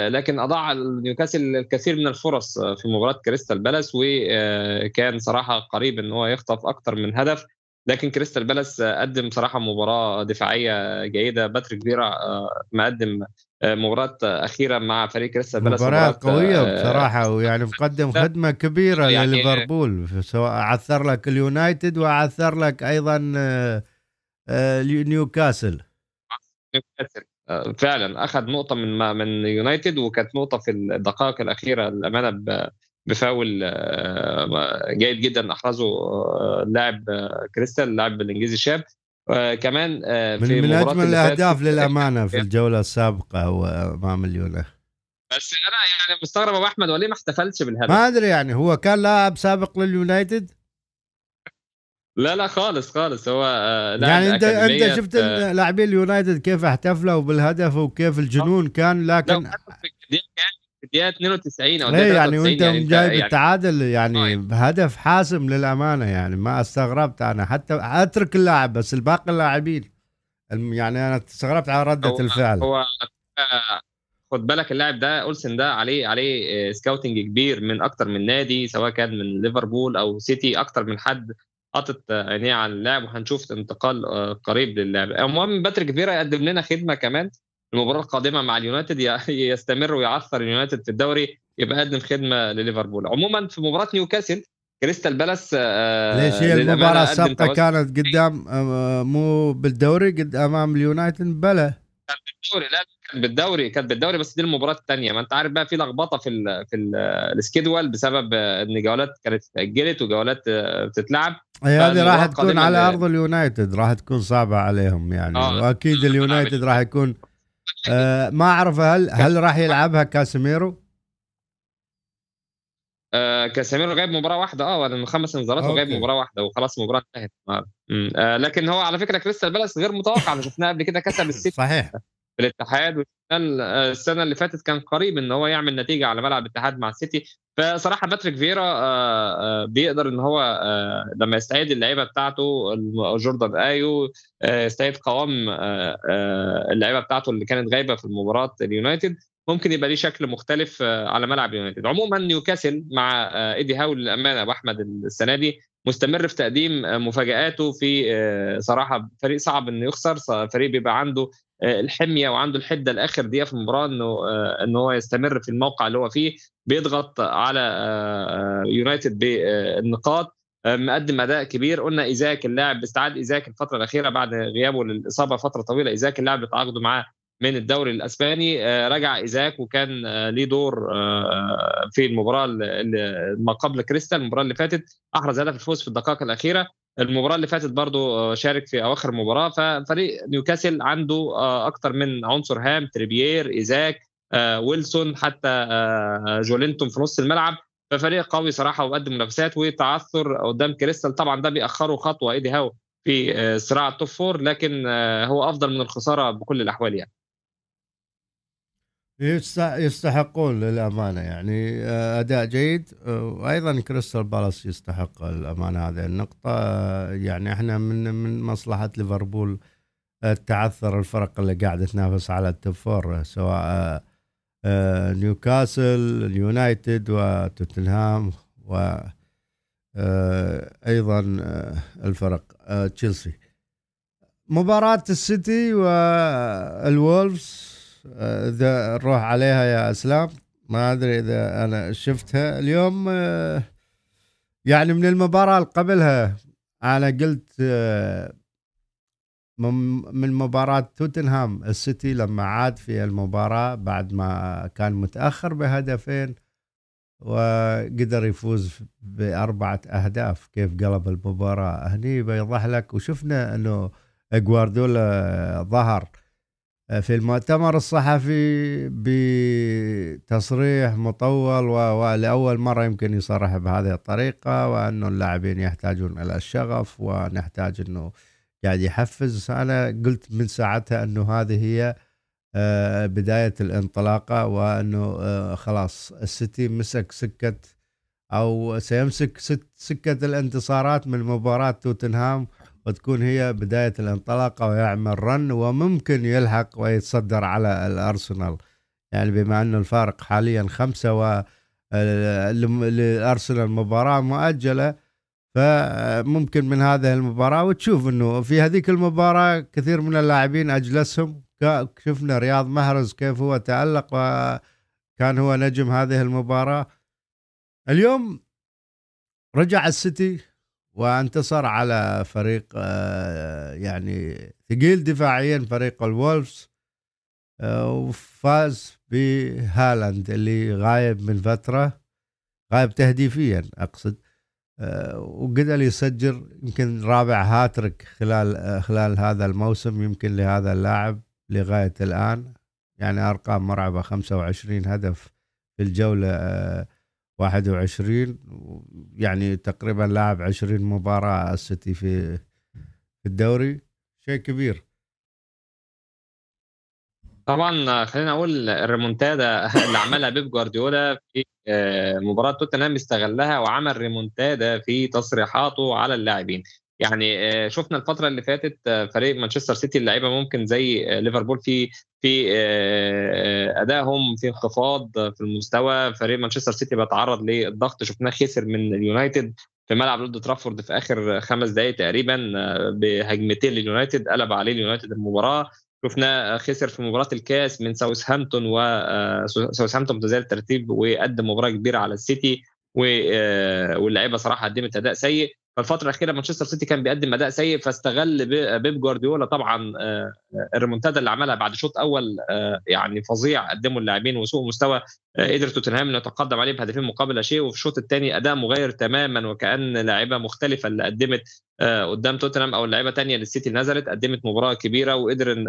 لكن أضاع نيوكاسل الكثير من الفرص في مباراة كريستال بالاس. وكان صراحة قريب إن هو يخطف أكثر من هدف. لكن كريستال بالاس قدم صراحة مباراة دفاعية جيدة. باتريك فيرا مقدم مباراة أخيرة مع فريق كريستال بالاس مباراة قويه آه، بصراحة ويعني مقدم خدمة كبيرة يعني لليفربول سواء عثر لك اليونايتد وعثر لك أيضا آه، آه، نيوكاسل. نيوكاسل فعلا أخذ نقطة من من يونايتد وكانت نقطة في الدقائق الأخيرة الامانه بفاول جيد جدا أحرزه لاعب كريستال اللاعب الانجليزي الشاب آه، كمان آه، في من, من اجمل الأهداف للأمانة في الجولة السابقة هو أمام اليونان بس أنا يعني مستغرب أبو أحمد وليه ما احتفلش بالهدف؟ ما أدري يعني هو كان لاعب سابق لليونايتد؟ لا لا خالص خالص. هو آه، يعني أنت أنت شفت لاعبين اليونايتد كيف احتفلوا بالهدف وكيف الجنون كان؟ لكن في الدقيقه 92 أو إيه يعني وأنت يعني جايب يعني التعادل يعني بهدف حاسم للأمانة يعني ما استغربت أنا. حتى أترك اللاعب بس الباقي اللاعبين. يعني أنا استغربت على ردة هو الفعل. هو خد بالك اللاعب ده أولسن ده عليه عليه scouting كبير من أكتر من نادي سواء كان من ليفربول أو سيتي أكتر من حد حاطط عينيه على اللاعب وهنشوف انتقال آه، قريب للاعب المهم باتريك فيرا يقدم لنا خدمة كمان. المباراة القادمة مع اليونايتد يستمر ويعثر اليونايتد في الدوري يبقى قدم خدمة لليفربول. عموما في مباراة نيوكاسل كريستال بالاس ليش هي المباراة السابقة كانت قدام مو بالدوري قد أمام اليونايتد بلا؟ بالدوري لا كانت بالدوري كانت بالدوري بس دي المباراة الثانية. ما أنت عارف بقى في لخبطة في ال في ال schedule بسبب إن جولات كانت اتأجلت وجولات بتتلعب. هذه راح تكون على أرض اليونايتد راح تكون صعبة عليهم يعني. آه. وأكيد اليونايتد راح يكون آه ما أعرف هل هل راح يلعبها كاسيميرو؟ آه كاسيميرو غايب مباراة واحدة. آه ولا خمس انذارات وغايب مباراة واحدة وخلاص المباراه انتهت. آه. لكن هو على فكرة كريستال بالاس غير متوقع أنا شفناه قبل كده كسب السيتي صحيح. في الاتحاد. السنة اللي فاتت كان قريب إن هو يعمل نتيجة على ملعب الاتحاد مع السيتي. فصراحة باتريك فيرا آه، آه، بيقدر إن هو آه، لما يستعيد اللعيبة بتاعته جوردان آيو يستعيد قوام اللعيبة بتاعته اللي كانت غايبة في المباراة اليونايتد ممكن يبقى ليه شكل مختلف على ملعب اليونايتد عموما نيوكاسل مع إيدي هاول للأمانة ابو احمد السنة دي مستمر في تقديم مفاجآته في صراحة فريق صعب إنه يخسر فريق بيبقى عنده الحمية وعنده الحدة لاخر دقيقه في المباراة إنه ان هو يستمر في الموقع اللي هو فيه بيضغط على يونايتد بالنقاط مقدم أداء كبير. قلنا إيزاك اللاعب استعاد إيزاك الفترة الأخيرة بعد غيابه للإصابة فترة طويلة إيزاك اللاعب اللي تعاقدوا معاه من الدوري الأسباني. رجع إيزاك وكان ليه دور في المباراة ما قبل كريستال المباراة اللي فاتت. أحرز هدف الفوز في الدقائق الأخيرة. المباراة اللي فاتت برضو شارك في أواخر المباراة. ففريق نيوكاسل عنده أكثر من عنصر هام. تريبيير إيزاك ويلسون حتى جولينتون في نص الملعب. ففريق قوي صراحة وقدم منافسات وتعثر قدام كريستال. طبعا ده بيأخره خطوة إيدي هاو في صراع ال top four لكن هو أفضل من الخسارة بكل الأحوال يعني. يستحقون للأمانة يعني آه، أداء جيد آه، وأيضا كريستال بالاس يستحق للأمانة هذه النقطة. آه، يعني إحنا من من مصلحة ليفربول تعثر الفرق اللي قاعدة تنافس على ال top four سواء نيوكاسل اليونايتد وتوتنهام و أيضا الفرق تشيلسي. مباراة السيتي والولفز إذا نروح عليها يا أسلام ما أدري إذا أنا شفتها. اليوم آه، يعني من المباراة اللي قبلها أنا قلت آه، من مباراة توتنهام السيتي لما عاد في المباراة بعد ما كان متأخر بهدفين وقدر يفوز بأربعة أهداف. كيف قلب المباراة؟ هني بيضح لك. وشفنا أنه جوارديولا ظهر. في المؤتمر الصحفي بتصريح مطول ولأول مرة يمكن يصرح بهذه الطريقة وأنه اللاعبين يحتاجون إلى الشغف ونحتاج أنه قاعد يحفز. أنا قلت من ساعتها أنه هذه هي آه، بداية الانطلاقة وأنه آه، خلاص السيتي مسك سكة أو سيمسك سكة الانتصارات من مباراة توتنهام وتكون هي بداية الانطلاقة ويعمل رن وممكن يلحق ويتصدر على الأرسنال. يعني بما أنه الفارق حاليا خمسة و لأرسنال مباراة مؤجلة فممكن من هذه المباراة وتشوف أنه في هذيك المباراة كثير من اللاعبين أجلسهم. شفنا رياض محرز كيف هو تألق وكان هو نجم هذه المباراة. اليوم رجع السيتي وانتصر على فريق آه، يعني ثقيل دفاعيا فريق الولفز آه، وفاز بهالاند اللي غايب من فترة غايب تهديفيا أقصد آه، وقدر يسجل يمكن رابع هاتريك خلال خلال هذا الموسم يمكن لهذا اللاعب لغاية الآن. يعني أرقام مرعبة 25 هدف في الجولة 21 يعني تقريبا لاعب 20 مباراة السيتي في في الدوري. شيء كبير. طبعا خلينا أقول الريمونتادا اللي عملها بيب جوارديولا في آه، مباراة توتنهام استغلها وعمل ريمونتادا في تصريحاته على اللاعبين. يعني آه، شفنا الفترة اللي فاتت آه، فريق مانشستر سيتي اللعيبة ممكن زي ليفربول في في أدائهم في انخفاض في المستوى. فريق مانشستر سيتي بيتعرض للضغط. شفناه خسر من اليونايتد في ملعب أولد ترافورد في آخر خمس دقائق تقريبا بهجمتين لليونايتد قلب عليه اليونايتد المباراة. شفناه خسر في مباراة الكاس من ساوثهامبتون وساوثهامبتون متذيل الترتيب وقدم مباراة كبيرة على السيتي واللعيبة صراحة قدمت أداء سيء. فالفترة الأخيرة مانشستر سيتي كان بيقدم أداء سيء فاستغل بيب جوارديولا طبعا آه، الريمونتادا اللي عملها بعد شوط أول آه، يعني فظيع قدموا اللاعبين وسوء مستوى آه، قدر توتنهام إنه يتقدم عليه بهدفين مقابل لا شيء وفي الشوط الثاني أداء مغاير تماما وكأن لاعيبه مختلفة اللي قدمت قدام توتنهام أو اللعيبه ثانية للسيتي نزلت قدمت مباراة كبيرة وقدر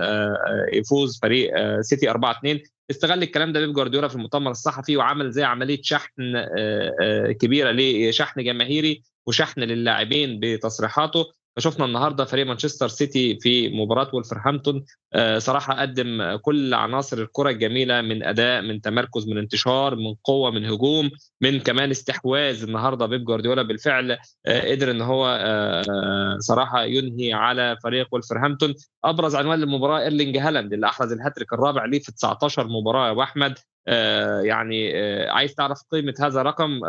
يفوز فريق سيتي 4 2 استغل الكلام ده بيب جوارديولا في المؤتمر الصحفي وعمل زي عملية شحن كبيرة لشحن جماهيري. وشحن للاعبين بتصريحاته. فشفنا النهارده فريق مانشستر سيتي في مباراة ولفرهامبتون آه، صراحة قدم كل عناصر الكرة الجميلة من أداء من تمركز من انتشار من قوة من هجوم من كمان استحواذ النهارده بيب جوارديولا. بالفعل آه، قدر إن هو آه، صراحة ينهي على فريق ولفرهامبتون أبرز عنوان للمباراة إيرلينج هالاند اللي أحرز الهاتريك الرابع ليه في 19 مباراة يا أحمد. يعني عايز تعرف قيمة هذا الرقم؟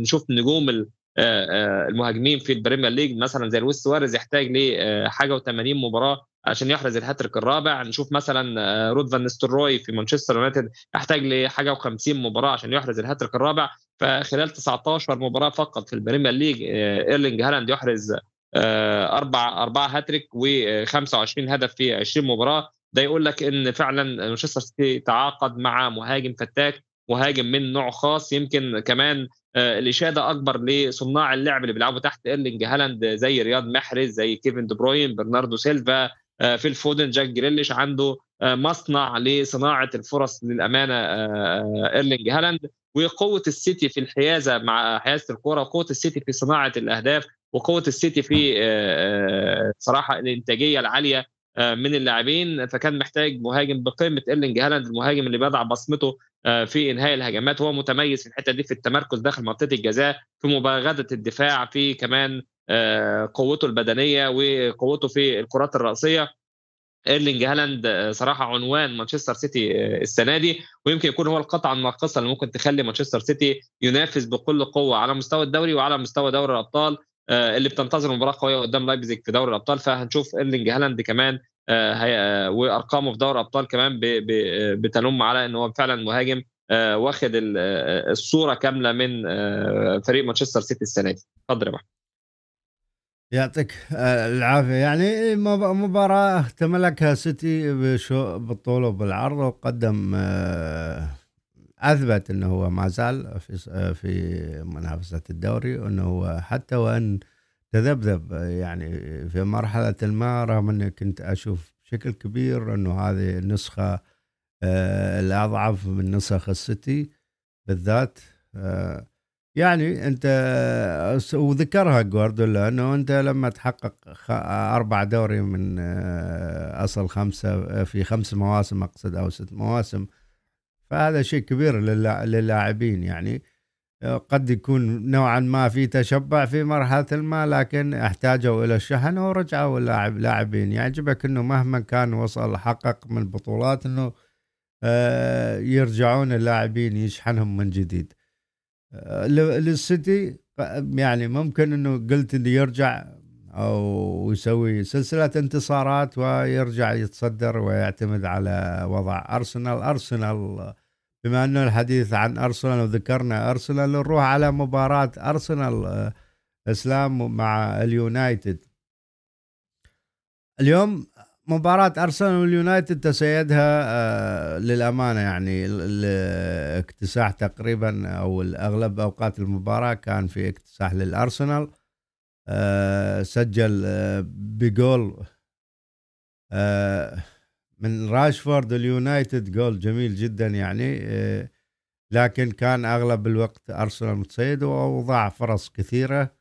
نشوف نجوم المهاجمين في البريمير ليج مثلا زي لويس سواريز يحتاج لحاجه و80 مباراة عشان يحرز الهاتريك الرابع. نشوف مثلا آه، رود فان نستروي في مانشستر يونايتد يحتاج لحاجه و50 مباراة عشان يحرز الهاتريك الرابع. فخلال 19 مباراة فقط في البريمير ليج إيرلينج هالاند يحرز أربع أربعة هاتريك و25 هدف في 20 مباراة. ده يقول لك إن فعلا مانشستر سيتي تعاقد مع مهاجم فتاك مهاجم من نوع خاص يمكن كمان آه، الاشاده أكبر لصناع اللعب اللي بيلعبوا تحت إيرلينج هالاند زي رياض محرز زي كيفن دي بروين برناردو سيلفا آه، فيل فودن جاك جريليش عنده آه، مصنع لصناعة الفرص للأمانة إيرلينج هالاند. وقوة السيتي في الحيازة مع حيازة الكره وقوة السيتي في صناعة الأهداف وقوة السيتي في صراحة الإنتاجية العالية. من اللاعبين. فكان محتاج مهاجم بقيمة إيرلينج هالاند المهاجم اللي بيضع بصمته آه، في إنهاء الهجمات. هو متميز في الحتة دي في التمركز داخل منطقة الجزاء في مباغتة الدفاع في كمان آه، قوته البدنية وقوته في الكرات الرأسية. إيرلينج هالاند آه، صراحة عنوان مانشستر سيتي السنة دي. ويمكن يكون هو القطعه الناقصة اللي ممكن تخلي مانشستر سيتي ينافس بكل قوة على مستوى الدوري وعلى مستوى دوري الأبطال. اللي بتنتظر مباراة قوية قدام لايبزيج في دوري الأبطال. فهنشوف إيرلينج هالاند كمان آه، آه، وأرقامه في دوري ابطال كمان بتنم على إن هو فعلا مهاجم آه، واخد الصورة كاملة من فريق مانشستر سيتي السنة دي. اتفضل يا يعطيك العافية. يعني مباراة تملكها سيتي بالطول وبالعرض وقدم أثبت إنه هو ما زال في في منافسة الدوري وانه هو حتى وإن تذبذب يعني في مرحلة ما رغم أني كنت أشوف بشكل كبير أنه هذه النسخة آه، الأضعف من نسخ السيتي بالذات آه، يعني أنت وذكرها جوارديولا أنه أنت لما تحقق أربع دوري من آه، أصل خمسة في خمس مواسم أقصد أو ست مواسم فهذا شيء كبير للاعبين يعني. قد يكون نوعا ما في تشبع في مرحلة ما لكن احتاجوا إلى الشحن ورجعوا اللاعب لاعبين. يعجبك أنه مهما كان وصل حقق من بطولات أنه آه، يرجعون اللاعبين يشحنهم من جديد. آه، للسيتي يعني ممكن أنه قلت أنه يرجع أو يسوي سلسلة انتصارات ويرجع يتصدر ويعتمد على وضع أرسنال. أرسنال بما أنه الحديث عن ارسنال وذكرنا ارسنال نروح على مباراة أرسنال آه، إسلام مع اليونايتد. اليوم مباراة أرسنال واليونايتد تسيدها آه، للأمانة يعني الاكتساح تقريبا أو الأغلب أوقات المباراة كان في اكتساح للأرسنال آه، سجل بجول من راشفورد اليونايتد جول جميل جدا يعني آه، لكن كان أغلب الوقت أرسنال متصيد ووضع فرص كثيرة.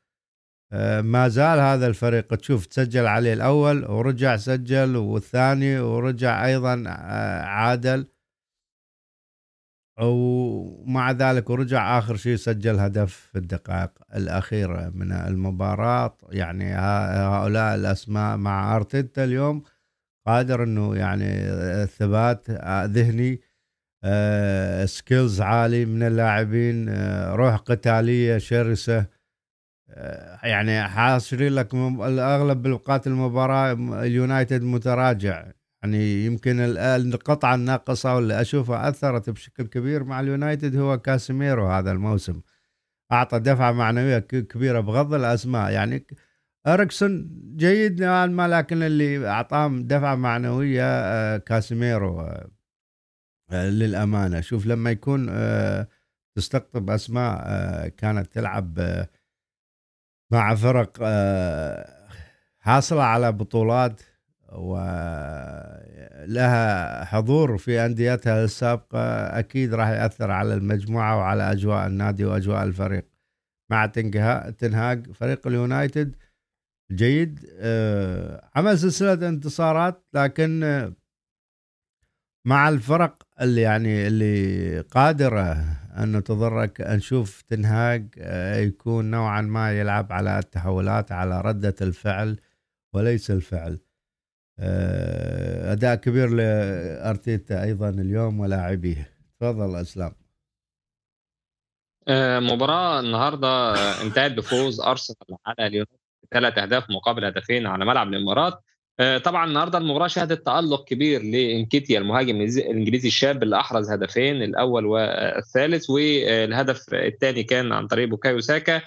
آه، ما زال هذا الفريق تشوف تسجل عليه الأول ورجع سجل والثاني ورجع أيضا آه، عادل. ومع ذلك ورجع آخر شيء سجل هدف في الدقائق الأخيرة من المباراة. يعني هؤلاء الأسماء مع أرتيتا اليوم قادر إنه يعني ثبات ذهني skills آه، عالي من اللاعبين آه، روح قتالية شرسة آه، يعني حاصرين لك الأغلب بالأوقات المباراة اليونايتد متراجع. يعني يمكن القطعه الناقصه واللي أشوفها أثرت بشكل كبير مع اليونايتد هو كاسيميرو هذا الموسم. أعطى دفعة معنوية كبيرة بغض الأسماء. يعني أريكسون جيد نوعا ما لكن اللي أعطاهم دفعة معنوية آه، كاسيميرو آه، للأمانة. شوف لما يكون آه، تستقطب أسماء كانت تلعب مع فرق حاصلة على بطولات ولها حضور في أنديتها السابقة أكيد راح يأثر على المجموعة وعلى أجواء النادي وأجواء الفريق. مع تنهاج فريق اليونايتد جيد. آه، عمل سلسلة انتصارات لكن آه، مع الفرق اللي يعني اللي قادرة أن تضرك نشوف تنهاج آه، يكون نوعا ما يلعب على التحولات على ردة الفعل وليس الفعل. أداء كبير لأرتيتا أيضا اليوم ولاعبيه. تفضل أسلام. مباراة النهارده انتهت بفوز أرسنال على اليونايتد. ثلاث أهداف مقابل هدفين على ملعب الإمارات. آه، طبعا النهارده المباراة شهدت تألق كبير لإنكيتيا المهاجم الإنجليزي الشاب اللي أحرز هدفين الأول والثالث والهدف الثاني كان عن طريق بوكايو ساكا.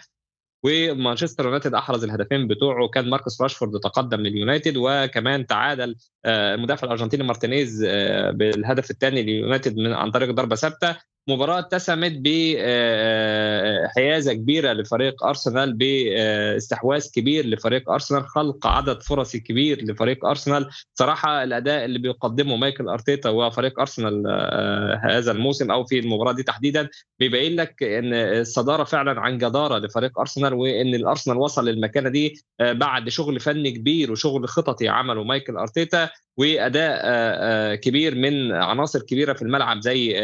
ومانشستر يونايتد أحرز الهدفين بتوعه كان ماركوس راشفورد تقدم لليونايتد وكمان تعادل آه، المدافع الأرجنتيني مارتينيز آه، بالهدف الثاني لليونايتد عن طريق ضربة ثابتة. مباراة اتسمت بحيازه كبيرة لفريق أرسنال باستحواذ كبير لفريق أرسنال خلق عدد فرص كبير لفريق أرسنال. صراحة الأداء اللي بيقدمه مايكل أرتيتا وفريق أرسنال آه، هذا الموسم أو في المباراة دي تحديدا بيبين لك إن الصدارة فعلا عن جدارة لفريق أرسنال وإن الأرسنال وصل للمكانة دي آه، بعد شغل فني كبير وشغل خططي عمله مايكل أرتيتا. وأداء آه، كبير من عناصر كبيرة في الملعب زي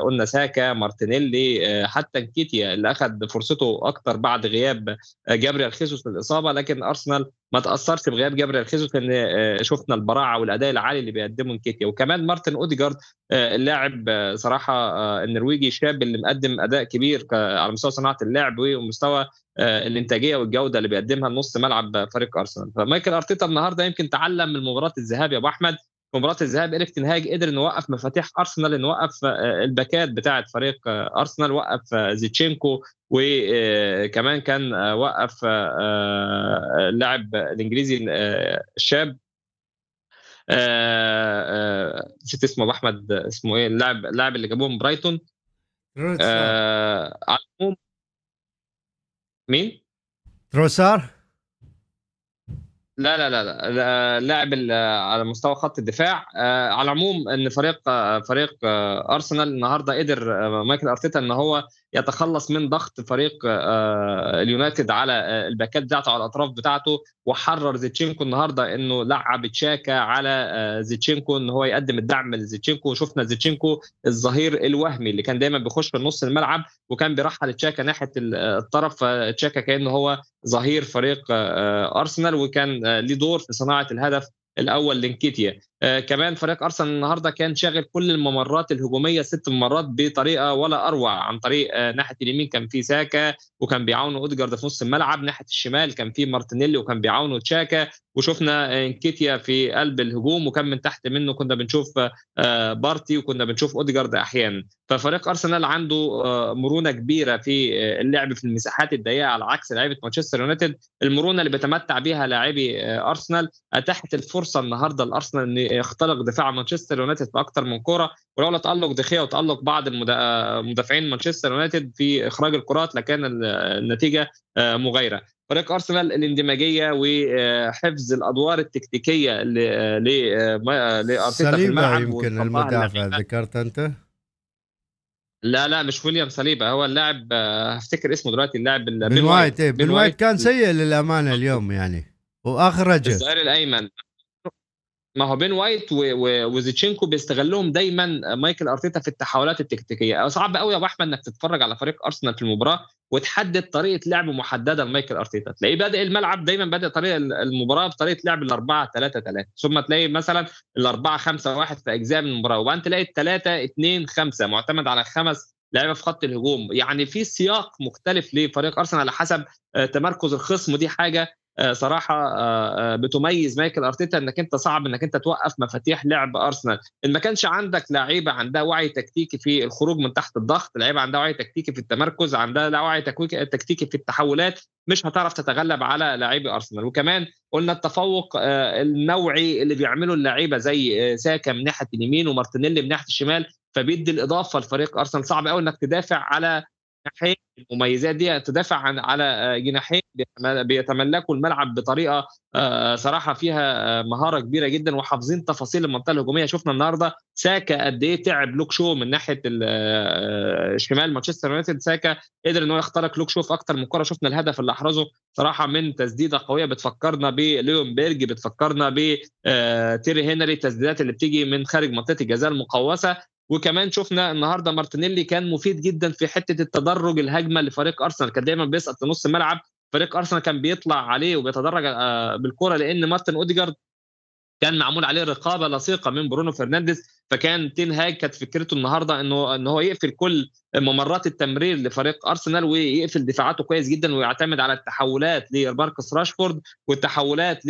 قلنا ساكا مارتينيلي حتى نكيتيا اللي أخذ فرصته أكتر بعد غياب جابريال خيسوس للإصابة لكن أرسنال ما تأثرش بغياب جابريال خيسوس لأن آه، شفنا البراعة والأداء العالي اللي بيقدمه نكيتيا. وكمان مارتن أوديجارد آه، اللاعب آه، صراحة النرويجي الشاب اللي مقدم أداء كبير على مستوى صناعة اللعب ومستوى الإنتاجية والجودة اللي بيقدمها نص ملعب فريق أرسنال. فمايكل أرتيتا النهارده يمكن تعلم من مباراة الذهاب يا أبو أحمد مباراة الذهاب إريك تنهاج قدر إنه يوقف مفاتيح أرسنال إنه يوقف الباكات بتاعه فريق أرسنال وقف زيتشينكو وكمان كان وقف اللاعب الإنجليزي الشاب نسيت اسمه أحمد اسمه إيه اللاعب اللاعب اللي جابوه من برايتون. على العموم. مين؟ تروسار لا لا لا لا لاعب على مستوى خط الدفاع. آه، على العموم إن فريق آه، فريق آه، أرسنال النهارده قدر مايكل أرتيتا إن هو يتخلص من ضغط فريق اليونايتد على الباكات بتاعته على الأطراف بتاعته وحرر زينتشينكو النهارده إنه لعب تشاكا على زينتشينكو إن هو يقدم الدعم لزينتشينكو. وشفنا زينتشينكو الظهير الوهمي اللي كان دايما بيخش في نص الملعب وكان بيرحل تشاكا ناحية الطرف تشاكا كأنه هو ظهير فريق أرسنال وكان ليه دور في صناعة الهدف الأول لنكيتيا آه كمان فريق أرسنال النهارده كان شاغل كل الممرات الهجومية ست مرات بطريقة ولا أروع. عن طريق آه ناحية اليمين كان في ساكا وكان بيعاونوا اودجارد في نص الملعب. ناحية الشمال كان في مارتينيلي وكان بيعاونوا تشاكا. وشفنا آه انكيتيا في قلب الهجوم وكان من تحت منه كنا بنشوف بارتي وكنا بنشوف اودجارد أحيانا. ففريق أرسنال عنده مرونة كبيرة في اللعب في المساحات الضيقة على عكس لعيبة مانشستر يونايتد. المرونة اللي بيتمتع بها لاعبي أرسنال أتاحت الفرصة النهارده لأرسنال إن يخترق دفاع مانشستر يونايتد في أكثر من كره ولولا تألق دخيا وتألق بعض مدافعين مانشستر يونايتد في إخراج الكرات لكان النتيجة آه، مغايرة. فريق أرسنال الإندماجية وحفظ الأدوار التكتيكية لأرتيتا في الملعب يمكن المدافع ذكرت أنت؟ لا لا مش ويليام صليبه هو اللاعب آه، هفتكر اسمه دلوقتي اللاعب بن وايت إيه، بن وايت كان سيء للأمانة اليوم يعني واخرج الظهير الأيمن. ما هو بين وايت وزينتشينكو بيستغلهم دايما مايكل أرتيتا في التحولات التكتيكية. صعب قوي يا أبو أحمد إنك تتفرج على فريق أرسنال في المباراة وتحدد طريقة لعب محددة لمايكل أرتيتا. تلاقيه بادئ الملعب دايما بادئ طريقة المباراة بطريقة لعب الاربعه 3 3 ثم تلاقي مثلا الاربعه 5 1 في أجزاء من المباراة. وبعدين تلاقي الثلاثه 2 5 معتمد على خمس لعيبة في خط الهجوم. يعني في سياق مختلف لفريق أرسنال على حسب آه، تمركز الخصم. ودي حاجة صراحة آه، بتميز مايكل أرتيتا إنك أنت صعب إنك أنت توقف مفاتيح لعب أرسنال. إن ما كانش عندك لعيبة عندها وعي تكتيكي في الخروج من تحت الضغط لعيبة عندها وعي تكتيكي في التمركز عندها وعي تكتيكي في التحولات مش هتعرف تتغلب على لاعبي أرسنال. وكمان قلنا التفوق النوعي اللي بيعمله اللعيبة زي ساكا من ناحية اليمين ومارتينيلي من ناحية الشمال فبيدي الإضافة لفريق أرسنال. صعب قوي إنك تدافع على جناحين المميزات دي تدافع عن على جناحين بيتملكوا الملعب بطريقة آه، صراحة فيها آه، مهارة كبيرة جدا وحافظين تفاصيل المنطقة الهجومية. شفنا النهارده ساكا قد إيه تعب لوك شو من ناحية آه، شمال مانشستر يونايتد. ساكا قدر إن هو يخترق لوك شو في أكثر من كرة. شفنا الهدف اللي أحرزه صراحة من تسديدة قوية بتفكرنا بليونبيرج بتفكرنا تيري هنري. التسديدات اللي بتيجي من خارج منطقة الجزاء المقوسة. وكمان شفنا النهارده مارتينيلي كان مفيد جدا في حتة التدرج الهجمة لفريق أرسنال. كان دايما بيسقط لنص الملعب فريق أرسنال كان بيطلع عليه وبيتدرج آه، بالكرة لأن مارتن أوديجارد كان معمول عليه رقابة لصيقة من برونو فرنانديز فكان تين هاج كانت فكرته النهارده إنه إن هو يقفل كل ممرات التمرير لفريق أرسنال ويقفل دفاعاته كويس جدا ويعتمد على التحولات لماركوس راشفورد والتحولات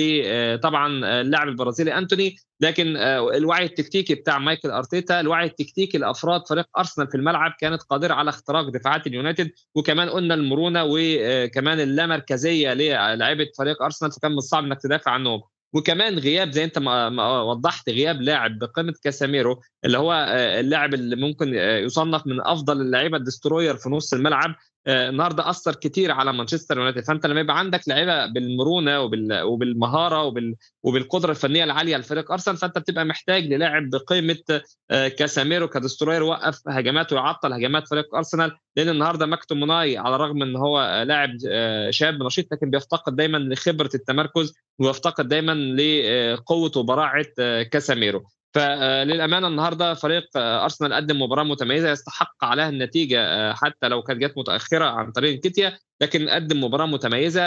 طبعا اللاعب البرازيلي أنتوني. لكن آه، الوعي التكتيكي بتاع مايكل أرتيتا الوعي التكتيكي لأفراد فريق أرسنال في الملعب كانت قادرة على اختراق دفاعات اليونايتد وكمان قلنا المرونة وكمان اللامركزية للاعيبة فريق أرسنال فكان من الصعب إنك تدافع عنهم. وكمان غياب زي انت ما وضحت غياب لاعب بقيمة كاساميرو اللي هو آه، اللاعب اللي ممكن آه، يصنف من أفضل اللعيبة ال destroyer في نص الملعب النهارده أثر كتير على مانشستر يونايتد. فأنت لما يبقى عندك لعيبة بالمرونة وبال... وبالمهارة وبال... وبالقدرة الفنية العالية لفريق أرسنال فأنت بتبقى محتاج للاعب بقيمة آه، كاساميرو ك destroyer يوقف هجمات ويعطل هجمات فريق أرسنال لأن النهارده ماكتوميناي على الرغم إن هو لاعب آه، شاب نشيط لكن بيفتقد دايما لخبرة التمركز ويفتقد دايما لقوه وبراعة كاساميرو. فللأمانة النهارده فريق أرسنال قدم مباراة متميزة يستحق عليها النتيجة حتى لو كانت جت متأخرة عن طريق نكيتيا لكن قدم مباراة متميزة